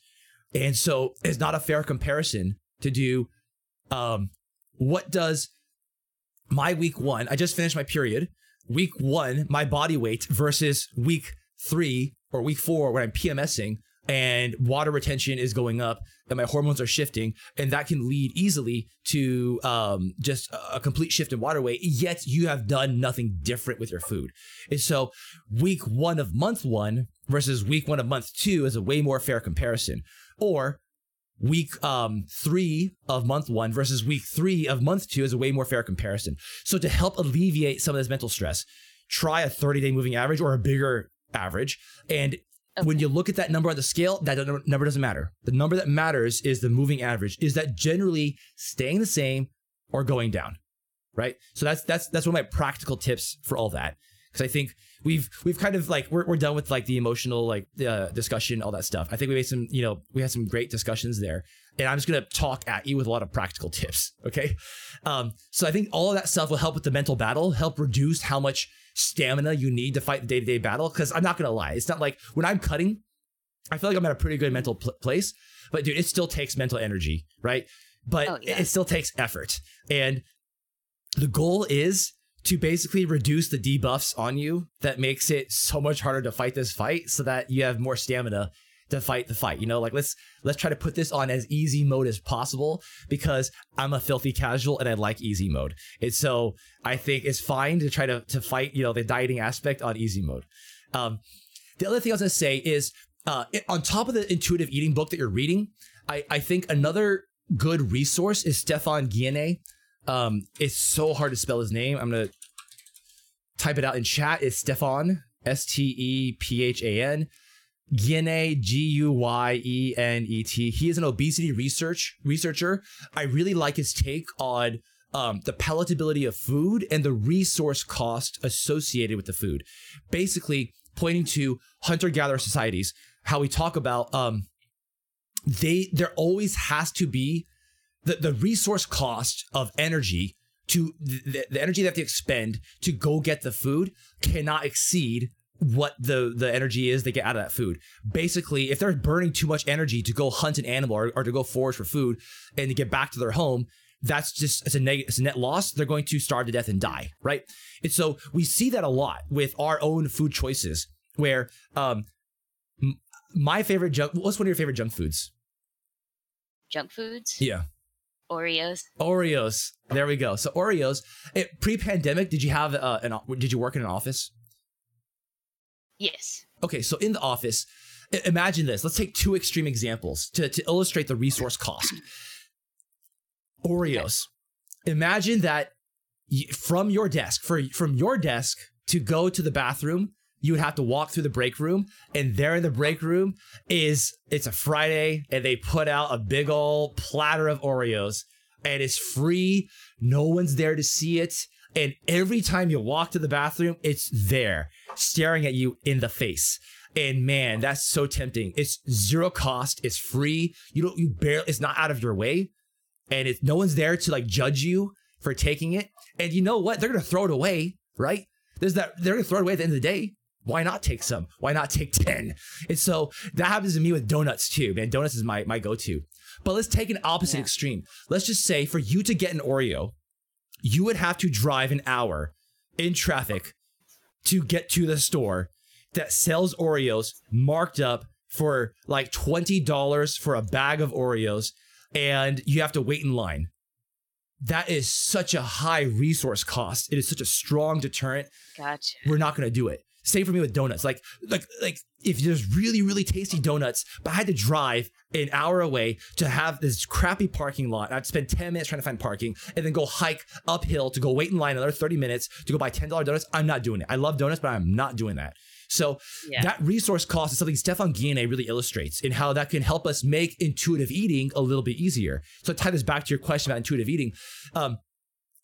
Mm-hmm. And so it's not a fair comparison to do um what does my week 1, I just finished my period, week 1 my body weight versus week 3 or week 4 when I'm PMSing and water retention is going up and my hormones are shifting and that can lead easily to um, just a complete shift in water weight yet you have done nothing different with your food. And so week one of month one versus week one of month two is a way more fair comparison. Or week um, three of month one versus week three of month two is a way more fair comparison so to help alleviate some of this mental stress try a 30 day moving average or a bigger average and Okay. When you look at that number on the scale, that number doesn't matter. The number that matters is the moving average. Is that generally staying the same or going down? Right. So that's that's that's one of my practical tips for all that. Because I think we've we've kind of like we're, we're done with like the emotional like uh, discussion, all that stuff. I think we made some you know we had some great discussions there, and I'm just gonna talk at you with a lot of practical tips. Okay. Um, so I think all of that stuff will help with the mental battle, help reduce how much stamina you need to fight the day to day battle. Because I'm not gonna lie, it's not like when I'm cutting, I feel like I'm at a pretty good mental pl- place. But dude, it still takes mental energy, right? But oh, yeah. it still takes effort, and the goal is to basically reduce the debuffs on you that makes it so much harder to fight this fight so that you have more stamina to fight the fight. You know, like let's let's try to put this on as easy mode as possible because I'm a filthy casual and I like easy mode. And so I think it's fine to try to to fight, you know, the dieting aspect on easy mode. Um, the other thing I was gonna say is uh, on top of the intuitive eating book that you're reading, I, I think another good resource is Stephan Guyenet. Um, it's so hard to spell his name. I'm gonna type it out in chat. It's Stephan S T E P H A N. G U Y E N E T. He is an obesity research researcher. I really like his take on um, the palatability of food and the resource cost associated with the food. Basically, pointing to hunter gatherer societies, how we talk about um, they there always has to be the, the resource cost of energy to the, the energy that they expend to go get the food cannot exceed what the the energy is they get out of that food. Basically, if they're burning too much energy to go hunt an animal or, or to go forage for food and to get back to their home, that's just it's a negative it's a net loss. They're going to starve to death and die, right? And so we see that a lot with our own food choices, where um, m- my favorite junk. What's one of your favorite junk foods? Junk foods. Yeah. Oreos. Oreos. There we go. So Oreos. It, pre-pandemic, did you have uh, an? Did you work in an office? Yes. Okay, so in the office, imagine this. Let's take two extreme examples to, to illustrate the resource cost. Oreos. Imagine that from your desk, for from your desk to go to the bathroom, you would have to walk through the break room, and there in the break room is it's a Friday, and they put out a big old platter of Oreos, and it's free. No one's there to see it. And every time you walk to the bathroom, it's there staring at you in the face. And man, that's so tempting. It's zero cost. It's free. You don't, you barely, it's not out of your way. And it's no one's there to like judge you for taking it. And you know what? They're to throw it away, right? There's that, they're to throw it away at the end of the day. Why not take some? Why not take 10? And so that happens to me with donuts too, man. Donuts is my, my go to. But let's take an opposite yeah. extreme. Let's just say for you to get an Oreo, you would have to drive an hour in traffic to get to the store that sells Oreos marked up for like $20 for a bag of Oreos and you have to wait in line. That is such a high resource cost. It is such a strong deterrent. Gotcha. We're not going to do it. Same for me with donuts. Like, like, like if there's really, really tasty donuts, but I had to drive an hour away to have this crappy parking lot. I'd spend 10 minutes trying to find parking and then go hike uphill to go wait in line another 30 minutes to go buy $10 donuts. I'm not doing it. I love donuts, but I'm not doing that. So yeah. that resource cost is something Stephan Guyenet really illustrates in how that can help us make intuitive eating a little bit easier. So tie this back to your question about intuitive eating, um,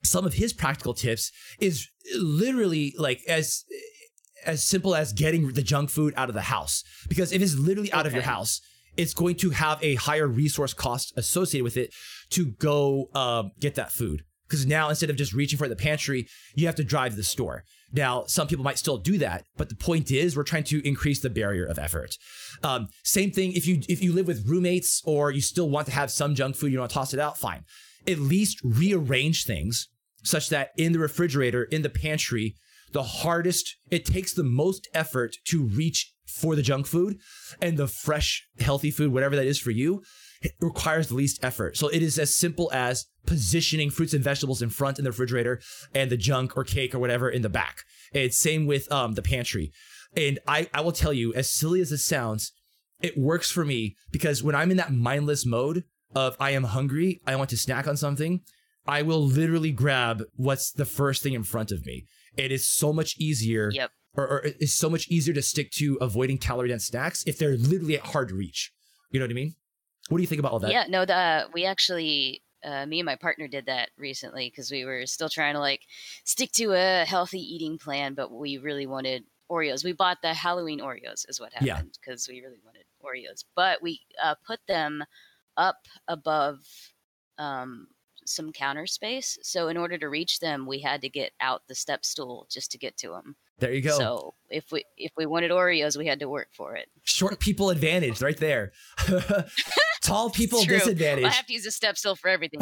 some of his practical tips is literally like as as simple as getting the junk food out of the house. Because if it's literally out okay. of your house, it's going to have a higher resource cost associated with it to go um, get that food. Because now instead of just reaching for the pantry, you have to drive to the store. Now, some people might still do that, but the point is we're trying to increase the barrier of effort. Um, same thing if you if you live with roommates or you still want to have some junk food, you don't want to toss it out, fine. At least rearrange things such that in the refrigerator, in the pantry, the hardest, it takes the most effort to reach for the junk food and the fresh, healthy food, whatever that is for you, it requires the least effort. So it is as simple as positioning fruits and vegetables in front in the refrigerator and the junk or cake or whatever in the back. It's same with um, the pantry. And I, I will tell you, as silly as it sounds, it works for me because when I'm in that mindless mode of I am hungry, I want to snack on something, I will literally grab what's the first thing in front of me it is so much easier. Yep. Or, or it's so much easier to stick to avoiding calorie dense snacks if they're literally at hard reach. You know what I mean? What do you think about all that? Yeah, no, the we actually uh, me and my partner did that recently because we were still trying to like stick to a healthy eating plan, but we really wanted Oreos. We bought the Halloween Oreos, is what happened because yeah. we really wanted Oreos, but we uh, put them up above um, some counter space. So in order to reach them, we had to get out the step stool just to get to them. There you go. So if we if we wanted Oreos, we had to work for it. Short people advantage right there. Tall people disadvantage. Well, I have to use a step stool for everything.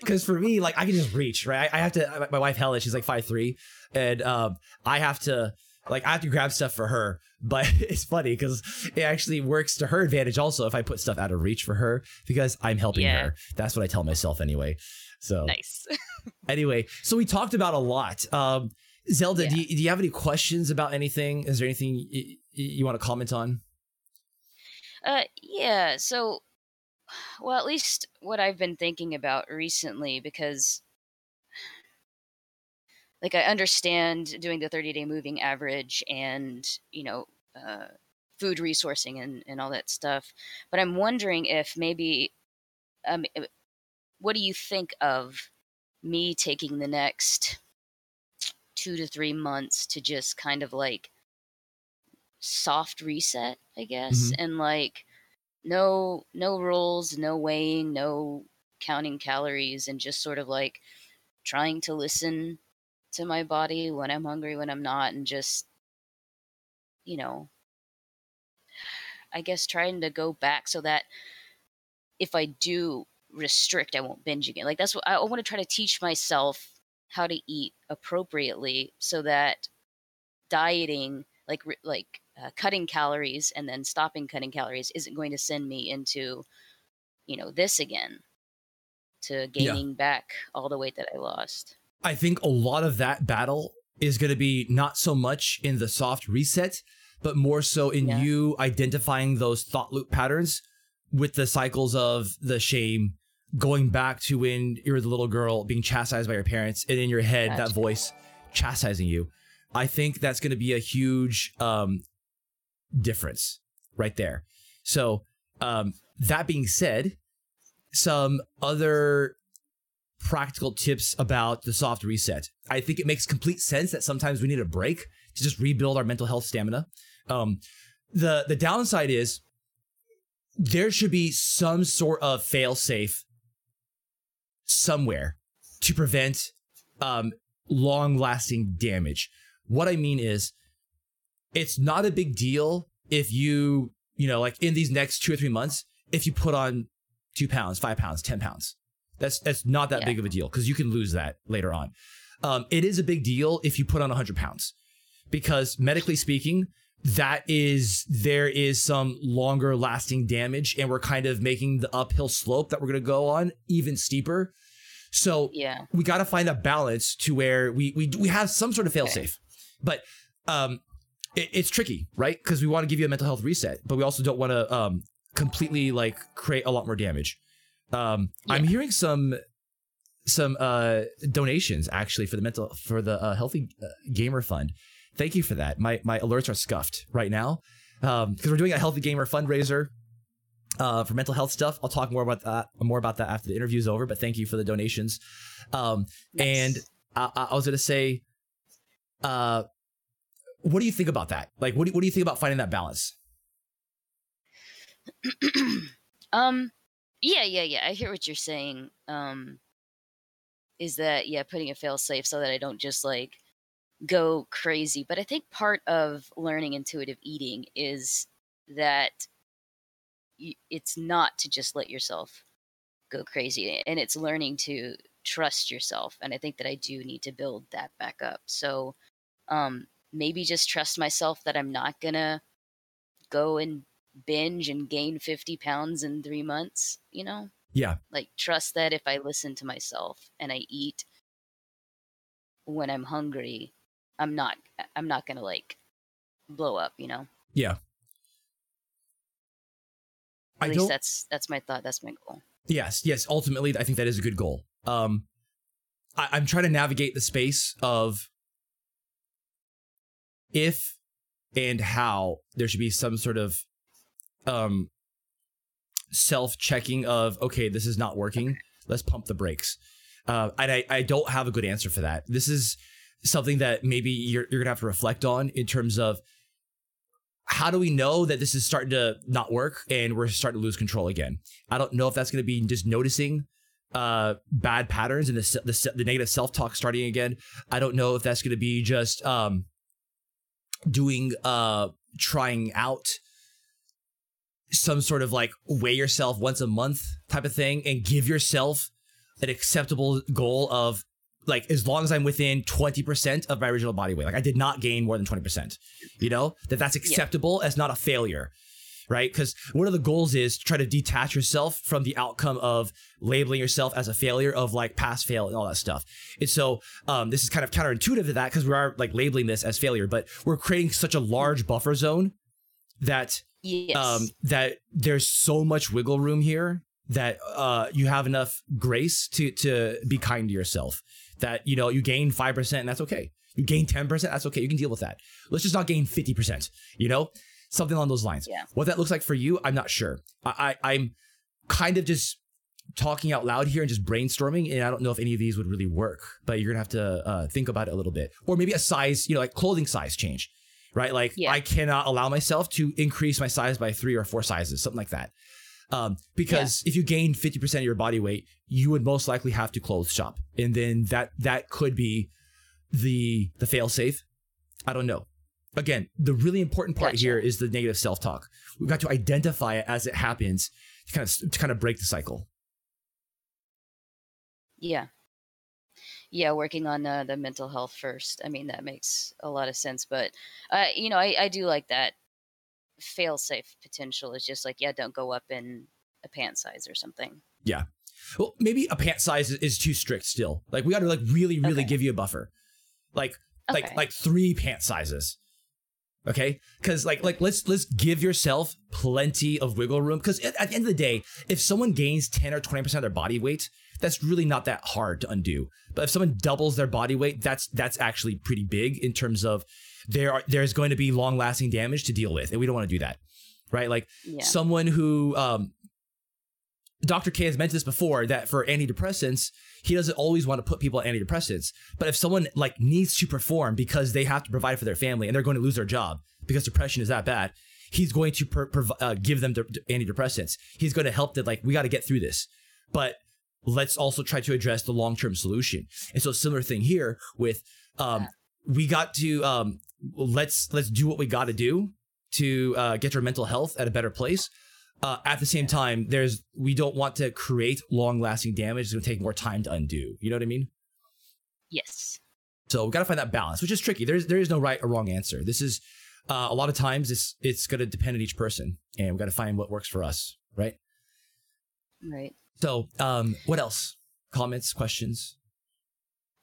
Because for me, like I can just reach right. I have to. My wife Helen, she's like five three, and um, I have to like I have to grab stuff for her, but it's funny because it actually works to her advantage also if I put stuff out of reach for her because I'm helping Yeah. her. That's what I tell myself anyway. So Nice. anyway, so we talked about a lot. Um, Zelda, do, you, do you have any questions about anything? Is there anything you, you want to comment on? Uh, yeah. So, well, at least what I've been thinking about recently, because, like, I understand doing the 30 day moving average and, you know, uh, food resourcing and, and all that stuff. But I'm wondering if maybe, um, uh, what do you think of me taking the next two to three months to just kind of like soft reset, I guess, and like no no rules, no weighing, no counting calories, and just sort of like trying to listen to my body when I'm hungry, when I'm not, and just you know, I guess trying to go back so that if I do restrict, I won't binge again. Like that's what I want to try to teach myself how to eat appropriately so that dieting like like uh, cutting calories and then stopping cutting calories isn't going to send me into you know this again to gaining back all the weight that I lost. I think a lot of that battle is going to be not so much in the soft reset, but more so in Yeah. you identifying those thought loop patterns with the cycles of the shame going back to when you were the little girl being chastised by your parents and in your head that voice chastising you. I think that's going to be a huge um, difference right there. So, um, that being said, some other practical tips about the soft reset. I think it makes complete sense that sometimes we need a break to just rebuild our mental health stamina. Um, the the downside is there should be some sort of fail safe somewhere to prevent um, long lasting damage. What I mean is, it's not a big deal if you you know like in these next two or three months if you put on two pounds, five pounds, ten pounds. That's that's not that Yeah. big of a deal because you can lose that later on. Um, it is a big deal if you put on 100 pounds because medically speaking, that is there is some longer lasting damage, and we're kind of making the uphill slope that we're going to go on even steeper. So Yeah. we got to find a balance to where we we we have some sort of fail safe, but um, it, it's tricky, right? Because we want to give you a mental health reset, but we also don't want to um completely like create a lot more damage. Um, I'm hearing some some uh donations actually for the mental for the uh, healthy uh, gamer fund. Thank you for that. My my alerts are scuffed right now um because we're doing a healthy gamer fundraiser uh for mental health stuff. I'll talk more about that more about that after the interview is over. But thank you for the donations. Um, and I, I I was gonna say, uh, what do you think about that? Like, what do, what do you think about finding that balance? um yeah yeah yeah i hear what you're saying um is that yeah putting a fail safe so that i don't just like go crazy but i think part of learning intuitive eating is that it's not to just let yourself go crazy and it's learning to trust yourself and i think that i do need to build that back up so um maybe just trust myself that i'm not gonna go and binge and gain 50 pounds in three months you know Yeah, like trust that if i listen to myself and i eat when i'm hungry i'm not i'm not gonna like blow up you know yeah. at I least don't. that's that's my thought that's my goal Yes, yes. Ultimately, I think that is a good goal. Um, I, I'm trying to navigate the space of if and how there should be some sort of um self-checking of okay, this is not working. Let's pump the brakes. Uh, and I, I don't have a good answer for that. This is something that maybe you're you're gonna have to reflect on in terms of how do we know that this is starting to not work and we're starting to lose control again? I don't know if that's going to be just noticing uh, bad patterns and the, the, the negative self talk starting again. I don't know if that's going to be just um, doing, uh, trying out some sort of like weigh yourself once a month type of thing and give yourself an acceptable goal of like as long as I'm within 20% of my original body weight. Like I did not gain more than 20%. You know, that that's acceptable yeah. as not a failure. Right? Because one of the goals is to try to detach yourself from the outcome of labeling yourself as a failure of like pass fail and all that stuff. And so um, this is kind of counterintuitive to that because we are like labeling this as failure, but we're creating such a large buffer zone that yes. um, that there's so much wiggle room here that uh, you have enough grace to to be kind to yourself. That you know you gain five percent and that's okay. You gain ten percent, that's okay. You can deal with that. Let's just not gain fifty percent. You know, something along those lines. Yeah. What that looks like for you, I'm not sure. I, I I'm kind of just talking out loud here and just brainstorming and i don't know if any of these would really work but you're gonna have to uh, think about it a little bit or maybe a size you know like clothing size change right like yeah. i cannot allow myself to increase my size by three or four sizes something like that um, because yeah. if you gain 50% of your body weight, you would most likely have to clothes shop. And then that that could be the the fail safe. I don't know. Again, the really important part gotcha. here is the negative self-talk. We've got to identify it as it happens to kind of to kind of break the cycle. Yeah. Yeah, working on uh, the mental health first. I mean, that makes a lot of sense. But, uh, you know, I, I do like that fail safe potential is just like, yeah, don't go up in a pant size or something. Yeah. Well, maybe a pant size is too strict still. Like we got to like really, really okay. give you a buffer. Like, okay. like, like three pant sizes. Okay. Cause like, like let's, let's give yourself plenty of wiggle room. Cause at, at the end of the day, if someone gains 10 or 20% of their body weight, that's really not that hard to undo. But if someone doubles their body weight, that's, that's actually pretty big in terms of there are there's going to be long lasting damage to deal with, and we don't want to do that, right? Like yeah. someone who um, Dr. K has mentioned this before that for antidepressants, he doesn't always want to put people on antidepressants. But if someone like needs to perform because they have to provide for their family and they're going to lose their job because depression is that bad, he's going to per- per- uh, give them de- antidepressants. He's going to help that like we got to get through this. But let's also try to address the long term solution. And so similar thing here with um, we got to um, let's let's do what we got to do to uh, get your mental health at a better place. Uh, at the same time, there's we don't want to create long lasting damage. It's going to take more time to undo. You know what I mean? Yes. So we got to find that balance, which is tricky. There's there is no right or wrong answer. This is uh, a lot of times it's it's going to depend on each person, and we got to find what works for us, right? Right. So, um, what else? Comments, questions?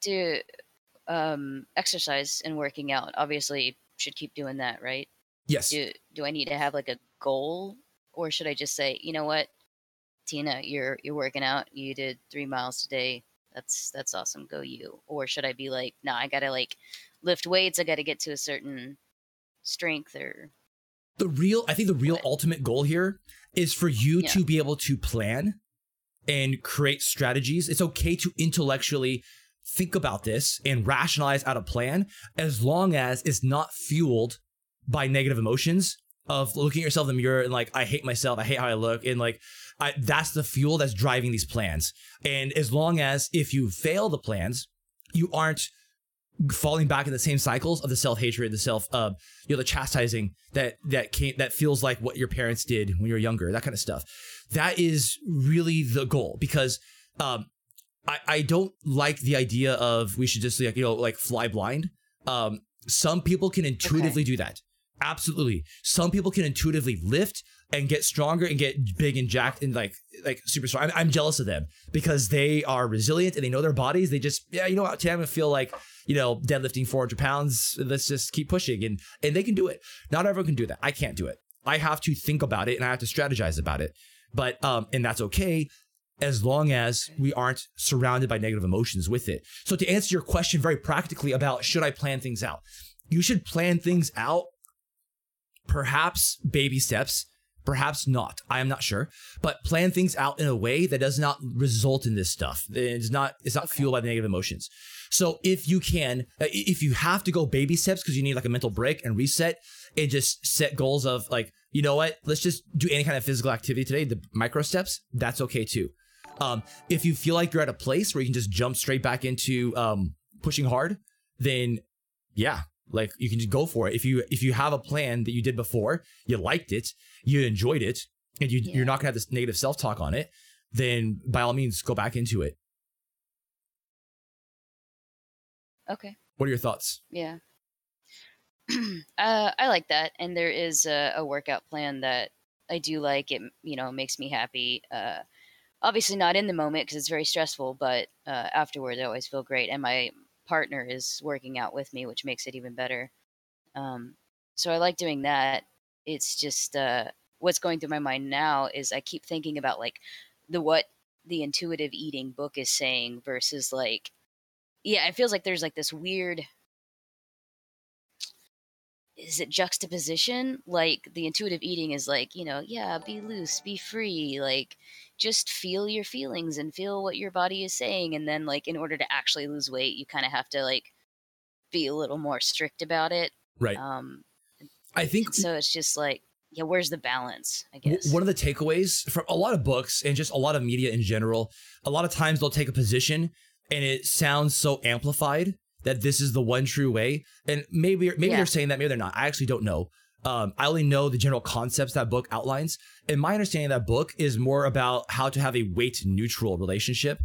Do um, exercise and working out. Obviously, should keep doing that, right? Yes. Do do I need to have like a goal, or should I just say, you know what, Tina, you're you're working out. You did three miles today. That's that's awesome. Go you. Or should I be like, nah, I gotta like lift weights. I gotta get to a certain strength or. The real, I think the real ultimate goal here is for you yeah. to be able to plan and create strategies. It's okay to intellectually think about this and rationalize out a plan as long as it's not fueled by negative emotions of looking at yourself in the mirror and like I hate myself, I hate how I look, and like I, that's the fuel that's driving these plans. And as long as if you fail the plans, you aren't falling back in the same cycles of the self hatred, the self, uh, you know, the chastising that that came that feels like what your parents did when you were younger, that kind of stuff. That is really the goal because um, I, I don't like the idea of we should just like you know like fly blind. Um, some people can intuitively okay. do that. Absolutely, some people can intuitively lift and get stronger and get big and jacked and like like super strong. I'm, I'm jealous of them because they are resilient and they know their bodies. They just yeah, you know what? Today I'm gonna feel like you know deadlifting 400 pounds. Let's just keep pushing and and they can do it. Not everyone can do that. I can't do it. I have to think about it and I have to strategize about it. But um, and that's okay as long as we aren't surrounded by negative emotions with it. So to answer your question very practically about should I plan things out? You should plan things out perhaps baby steps, perhaps not. I am not sure, but plan things out in a way that does not result in this stuff. It's not it's not okay. fueled by the negative emotions. So if you can, uh, if you have to go baby steps because you need like a mental break and reset, and just set goals of like, you know what, let's just do any kind of physical activity today. The micro steps, that's okay too. Um, if you feel like you're at a place where you can just jump straight back into um, pushing hard, then yeah, like you can just go for it. If you if you have a plan that you did before, you liked it, you enjoyed it, and you, yeah. you're not gonna have this negative self talk on it, then by all means go back into it. Okay. What are your thoughts? Yeah. uh, I like that, and there is a, a, workout plan that I do like. It you know makes me happy. Uh, obviously not in the moment because it's very stressful, but uh, afterwards I always feel great, and my partner is working out with me, which makes it even better. Um, so I like doing that. It's just uh, what's going through my mind now is I keep thinking about like the what the intuitive eating book is saying versus like yeah, it feels like there's like this weird is it juxtaposition? Like the intuitive eating is like, you know, yeah, be loose, be free, like just feel your feelings and feel what your body is saying and then like in order to actually lose weight, you kind of have to like be a little more strict about it. Right. Um I think so it's just like yeah, where's the balance? I guess one of the takeaways from a lot of books and just a lot of media in general, a lot of times they'll take a position and it sounds so amplified that this is the one true way. And maybe maybe yeah. they're saying that, maybe they're not. I actually don't know. Um, I only know the general concepts that book outlines. And my understanding of that book is more about how to have a weight neutral relationship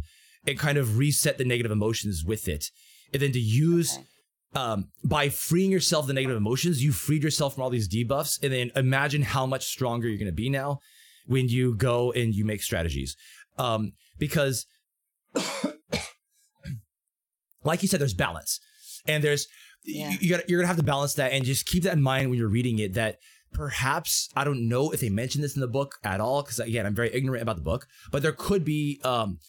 and kind of reset the negative emotions with it. And then to use okay um, by freeing yourself the negative emotions, you freed yourself from all these debuffs. And then imagine how much stronger you're going to be now when you go and you make strategies. Um, because, like you said, there's balance. And there's, yeah. you, you got you're to have to balance that and just keep that in mind when you're reading it that perhaps I don't know if they mention this in the book at all because again I'm very ignorant about the book, but there could be um,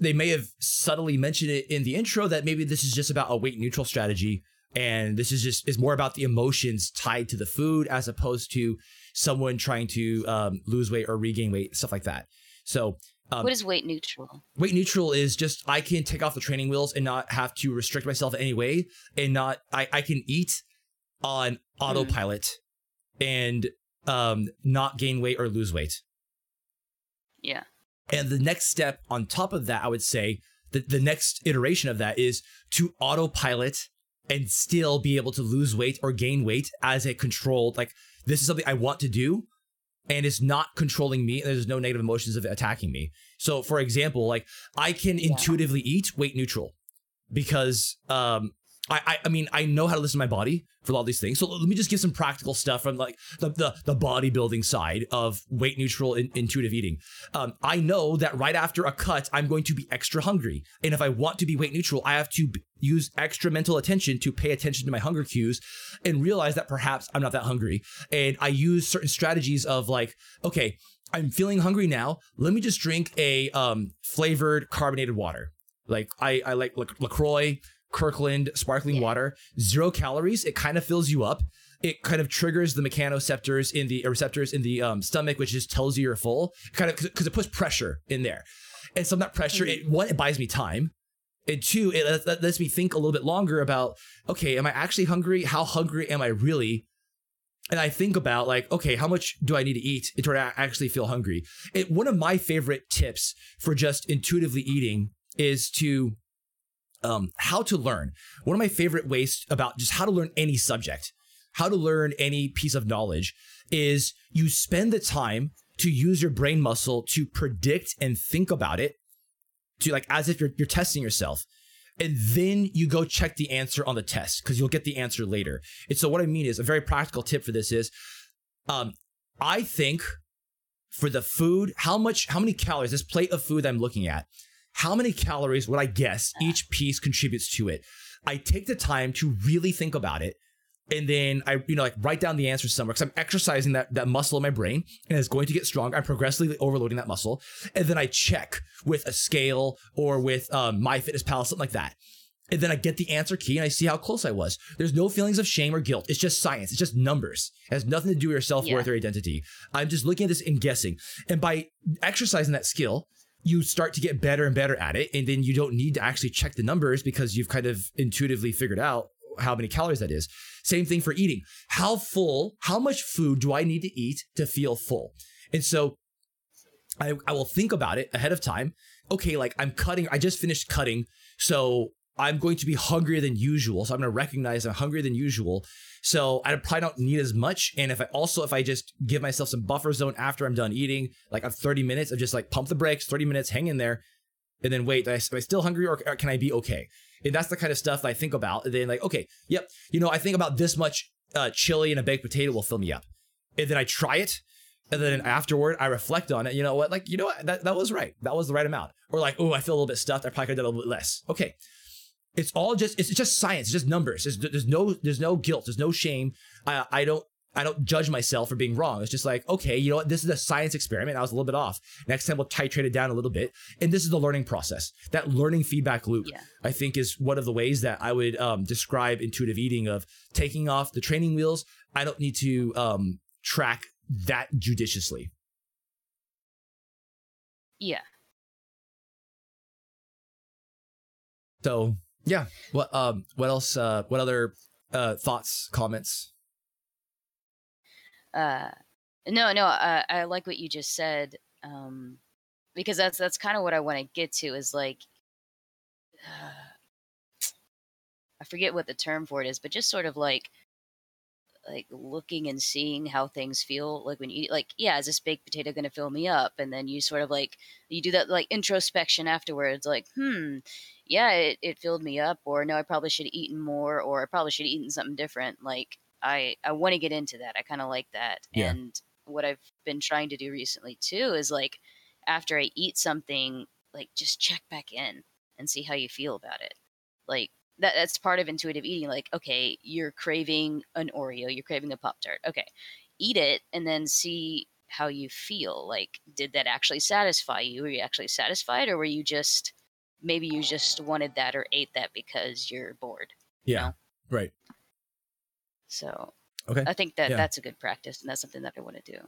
they may have subtly mentioned it in the intro that maybe this is just about a weight neutral strategy and this is just is more about the emotions tied to the food as opposed to someone trying to um, lose weight or regain weight stuff like that so um, what is weight neutral? weight neutral is just i can take off the training wheels and not have to restrict myself in any way and not i, I can eat on autopilot mm. and um, not gain weight or lose weight. Yeah. And the next step on top of that, I would say that the next iteration of that is to autopilot and still be able to lose weight or gain weight as a controlled, like, this is something I want to do and it's not controlling me. There's no negative emotions of attacking me. So, for example, like, I can yeah. intuitively eat weight neutral because um, I, I, I mean I know how to listen to my body for all these things. So let me just give some practical stuff from like the the, the bodybuilding side of weight neutral in, intuitive eating. Um, I know that right after a cut, I'm going to be extra hungry, and if I want to be weight neutral, I have to use extra mental attention to pay attention to my hunger cues and realize that perhaps I'm not that hungry. And I use certain strategies of like, okay, I'm feeling hungry now. Let me just drink a um, flavored carbonated water. Like I, I like LaCroix, Kirkland sparkling yeah. water, zero calories. It kind of fills you up. It kind of triggers the mechanoceptors in the receptors in the um, stomach, which just tells you you're full. Kind of because it puts pressure in there, and some that pressure, it one it buys me time, and two it lets me think a little bit longer about okay, am I actually hungry? How hungry am I really? and I think about like, okay, how much do I need to eat to actually feel hungry? It, one of my favorite tips for just intuitively eating is to um, how to learn. One of my favorite ways about just how to learn any subject, how to learn any piece of knowledge is you spend the time to use your brain muscle to predict and think about it to like as if you're, you're testing yourself and then you go check the answer on the test because you'll get the answer later and so what i mean is a very practical tip for this is um, i think for the food how much how many calories this plate of food i'm looking at how many calories would I guess each piece contributes to it? I take the time to really think about it. And then I, you know, like write down the answer somewhere because I'm exercising that, that muscle in my brain and it's going to get stronger. I'm progressively overloading that muscle. And then I check with a scale or with um, MyFitnessPal, something like that. And then I get the answer key and I see how close I was. There's no feelings of shame or guilt. It's just science. It's just numbers. It has nothing to do with your self worth yeah. or identity. I'm just looking at this and guessing. And by exercising that skill, you start to get better and better at it. And then you don't need to actually check the numbers because you've kind of intuitively figured out how many calories that is. Same thing for eating. How full, how much food do I need to eat to feel full? And so I, I will think about it ahead of time. Okay, like I'm cutting, I just finished cutting. So I'm going to be hungrier than usual. So I'm going to recognize I'm hungrier than usual. So I probably don't need as much. And if I also, if I just give myself some buffer zone after I'm done eating, like a 30 minutes of just like pump the brakes, 30 minutes, hang in there, and then wait, am I still hungry or can I be okay? And that's the kind of stuff I think about. And then like, okay, yep, you know, I think about this much uh, chili and a baked potato will fill me up. And then I try it. And then afterward, I reflect on it. You know what? Like, you know what? That, that was right. That was the right amount. Or like, oh, I feel a little bit stuffed. I probably could have done a little bit less. Okay. It's all just, it's just science. It's just numbers. There's, there's no, there's no guilt. There's no shame. I, I don't, I don't judge myself for being wrong. It's just like, okay, you know what? This is a science experiment. I was a little bit off. Next time we'll titrate it down a little bit. And this is the learning process. That learning feedback loop, yeah. I think, is one of the ways that I would um, describe intuitive eating of taking off the training wheels. I don't need to um, track that judiciously. Yeah. So yeah, what um what else? Uh, what other uh, thoughts, comments? Uh no no uh, i like what you just said um because that's that's kind of what i want to get to is like uh, i forget what the term for it is but just sort of like like looking and seeing how things feel like when you like yeah is this baked potato going to fill me up? And then you sort of like you do that like introspection afterwards like hmm yeah it, it filled me up or no i probably should have eaten more or i probably should have eaten something different like I I want to get into that. I kind of like that. Yeah. And what I've been trying to do recently too is like after I eat something, like just check back in and see how you feel about it. Like that that's part of intuitive eating. Like, okay, you're craving an Oreo, you're craving a Pop Tart. Okay. Eat it and then see how you feel. Like, did that actually satisfy you? Were you actually satisfied or were you just maybe you just wanted that or ate that because you're bored? Yeah. You know? Right. So okay, I think that yeah. that's a good practice, and that's something that I want to do.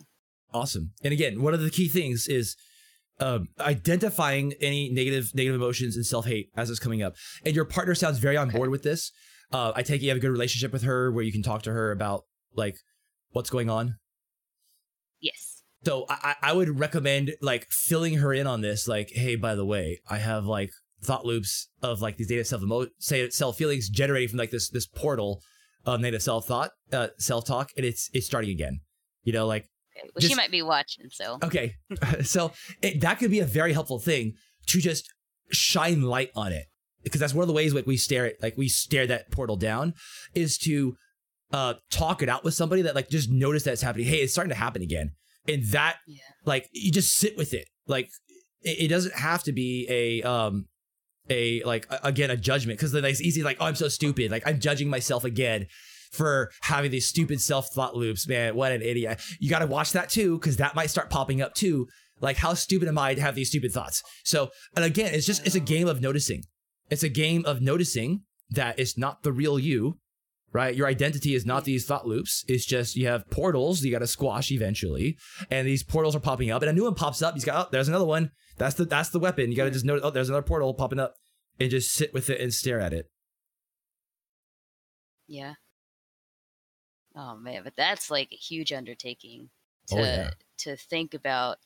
Awesome. And again, one of the key things is um, identifying any negative negative emotions and self hate as it's coming up. And your partner sounds very on okay. board with this. Uh, I take it you have a good relationship with her where you can talk to her about like what's going on. Yes. So I, I would recommend like filling her in on this. Like, hey, by the way, I have like thought loops of like these data self emo say self feelings generating from like this this portal of negative self thought, uh, self talk, and it's it's starting again. You know, like okay. well, just, she might be watching. So okay, so it, that could be a very helpful thing to just shine light on it because that's one of the ways like we stare at like we stare that portal down is to uh talk it out with somebody that like just notice that it's happening. Hey, it's starting to happen again, and that yeah. like you just sit with it. Like it, it doesn't have to be a um a like again a judgment. Because then it's easy like oh I'm so stupid. Like I'm judging myself again for having these stupid self thought loops man. What an idiot. You got to watch that too because that might start popping up too. Like how stupid am I to have these stupid thoughts? So and again it's just it's a game of noticing. It's a game of noticing that it's not the real you right? Your identity is not these thought loops. It's just you have portals you got to squash eventually and these portals are popping up and a new one pops up. He's got oh there's another one that's the that's the weapon. You got to just know. Oh, there's another portal popping up, and just sit with it and stare at it. Yeah. Oh man, but that's like a huge undertaking oh, to oh, yeah. to think about.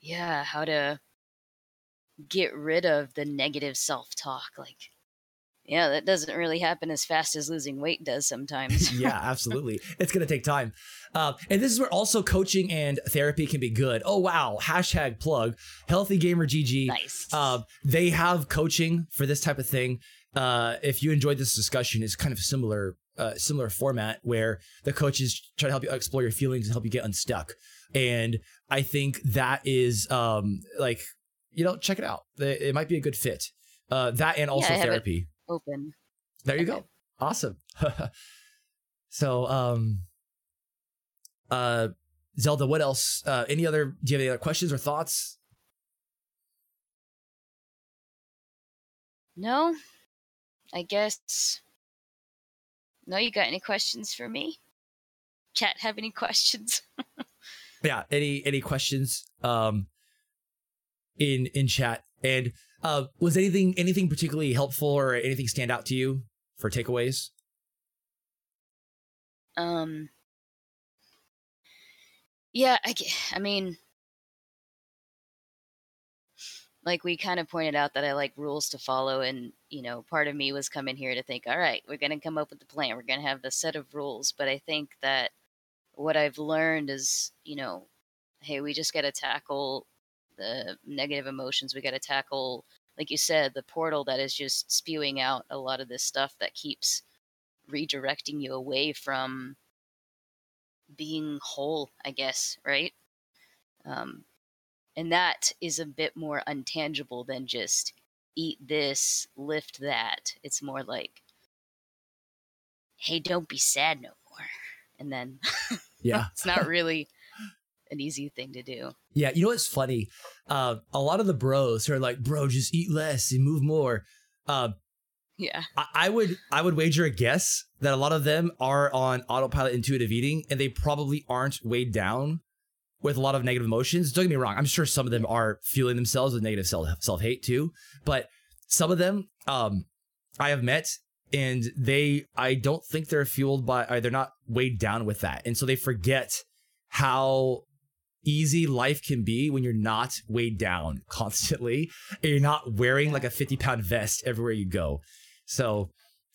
Yeah, how to get rid of the negative self talk. Like, yeah, that doesn't really happen as fast as losing weight does sometimes. yeah, absolutely. It's going to take time. Uh, and this is where also coaching and therapy can be good. Oh, wow. Hashtag plug Healthy Gamer GG. Nice. Uh, they have coaching for this type of thing. Uh, if you enjoyed this discussion, it's kind of similar, uh, similar format where the coaches try to help you explore your feelings and help you get unstuck. And I think that is um, like, you know, check it out. It might be a good fit. Uh, that and also yeah, therapy open. There you okay. go. Awesome. so, um, uh, Zelda, what else? Uh, any other? Do you have any other questions or thoughts? No, I guess. No, you got any questions for me? Chat, have any questions? yeah, any any questions? Um, in in chat and uh, was anything anything particularly helpful or anything stand out to you for takeaways? Um. Yeah, I, I mean, like we kind of pointed out that I like rules to follow, and you know, part of me was coming here to think, all right, we're gonna come up with the plan, we're gonna have the set of rules, but I think that what I've learned is, you know, hey, we just got to tackle the negative emotions. We got to tackle like you said, the portal that is just spewing out a lot of this stuff that keeps redirecting you away from being whole, I guess, right? Um, and that is a bit more untangible than just eat this, lift that. It's more like, hey, don't be sad no more. And then, yeah, it's not really an easy thing to do. Yeah, you know what's funny? Uh, a lot of the bros are like, bro, just eat less and move more. Uh, yeah, I, I would I would wager a guess that a lot of them are on autopilot intuitive eating, and they probably aren't weighed down with a lot of negative emotions. Don't get me wrong. I'm sure some of them are fueling themselves with negative self self hate too, but some of them um, I have met and they I don't think they're fueled by or they're not weighed down with that, and so they forget how easy life can be when you're not weighed down constantly and you're not wearing like a 50 pound vest everywhere you go. So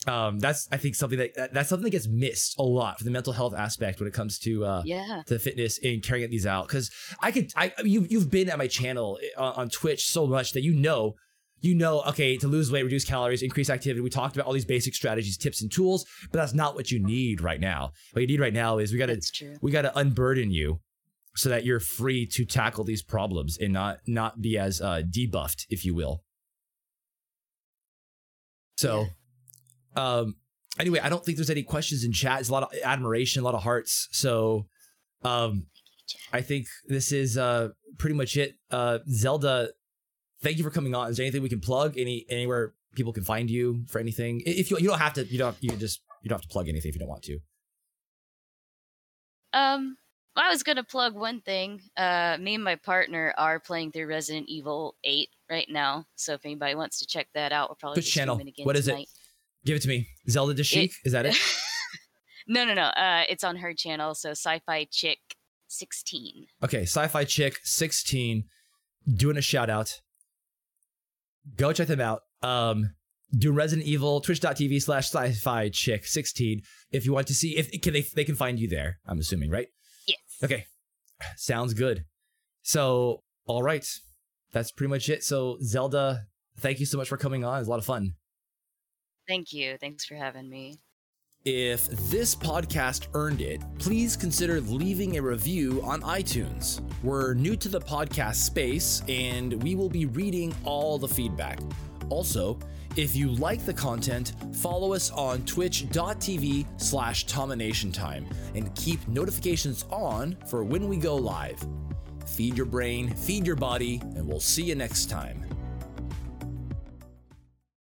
um, that's I think something that that's something that gets missed a lot for the mental health aspect when it comes to uh, yeah to fitness and carrying these out. Because I could I you you've been at my channel on, uh, on Twitch so much that you know you know, okay, to lose weight, reduce calories, increase activity. We talked about all these basic strategies, tips, and tools, but that's not what you need right now. What you need right now is we gotta we gotta unburden you so that you're free to tackle these problems and not not be as uh, debuffed, if you will. So, um, anyway, I don't think there's any questions in chat. It's a lot of admiration, a lot of hearts. So, um, I think this is uh pretty much it. Uh, Zelda, thank you for coming on. Is there anything we can plug? Any anywhere people can find you for anything? If you you don't have to, you don't you can just you don't have to plug anything if you don't want to. Um, I was gonna plug one thing. Uh, me and my partner are playing through Resident Evil 8 right now. So if anybody wants to check that out, we'll probably Which channel? What is tonight. it? Give it to me. Zelda Dashik. Is that it? no, no, no. Uh, it's on her channel. So Sci-Fi Chick 16. Okay, Sci-Fi Chick 16. Doing a shout out. Go check them out. Um, do Resident Evil, twitch.tv slash sci-fi chick 16 if you want to see if can they they can find you there, I'm assuming, right? Okay. Sounds good. So, all right. That's pretty much it. So, Zelda, thank you so much for coming on. It was a lot of fun. Thank you. Thanks for having me. If this podcast earned it, please consider leaving a review on iTunes. We're new to the podcast space and we will be reading all the feedback. Also, if you like the content, follow us on twitch.tv slash Time and keep notifications on for when we go live. Feed your brain, feed your body, and we'll see you next time.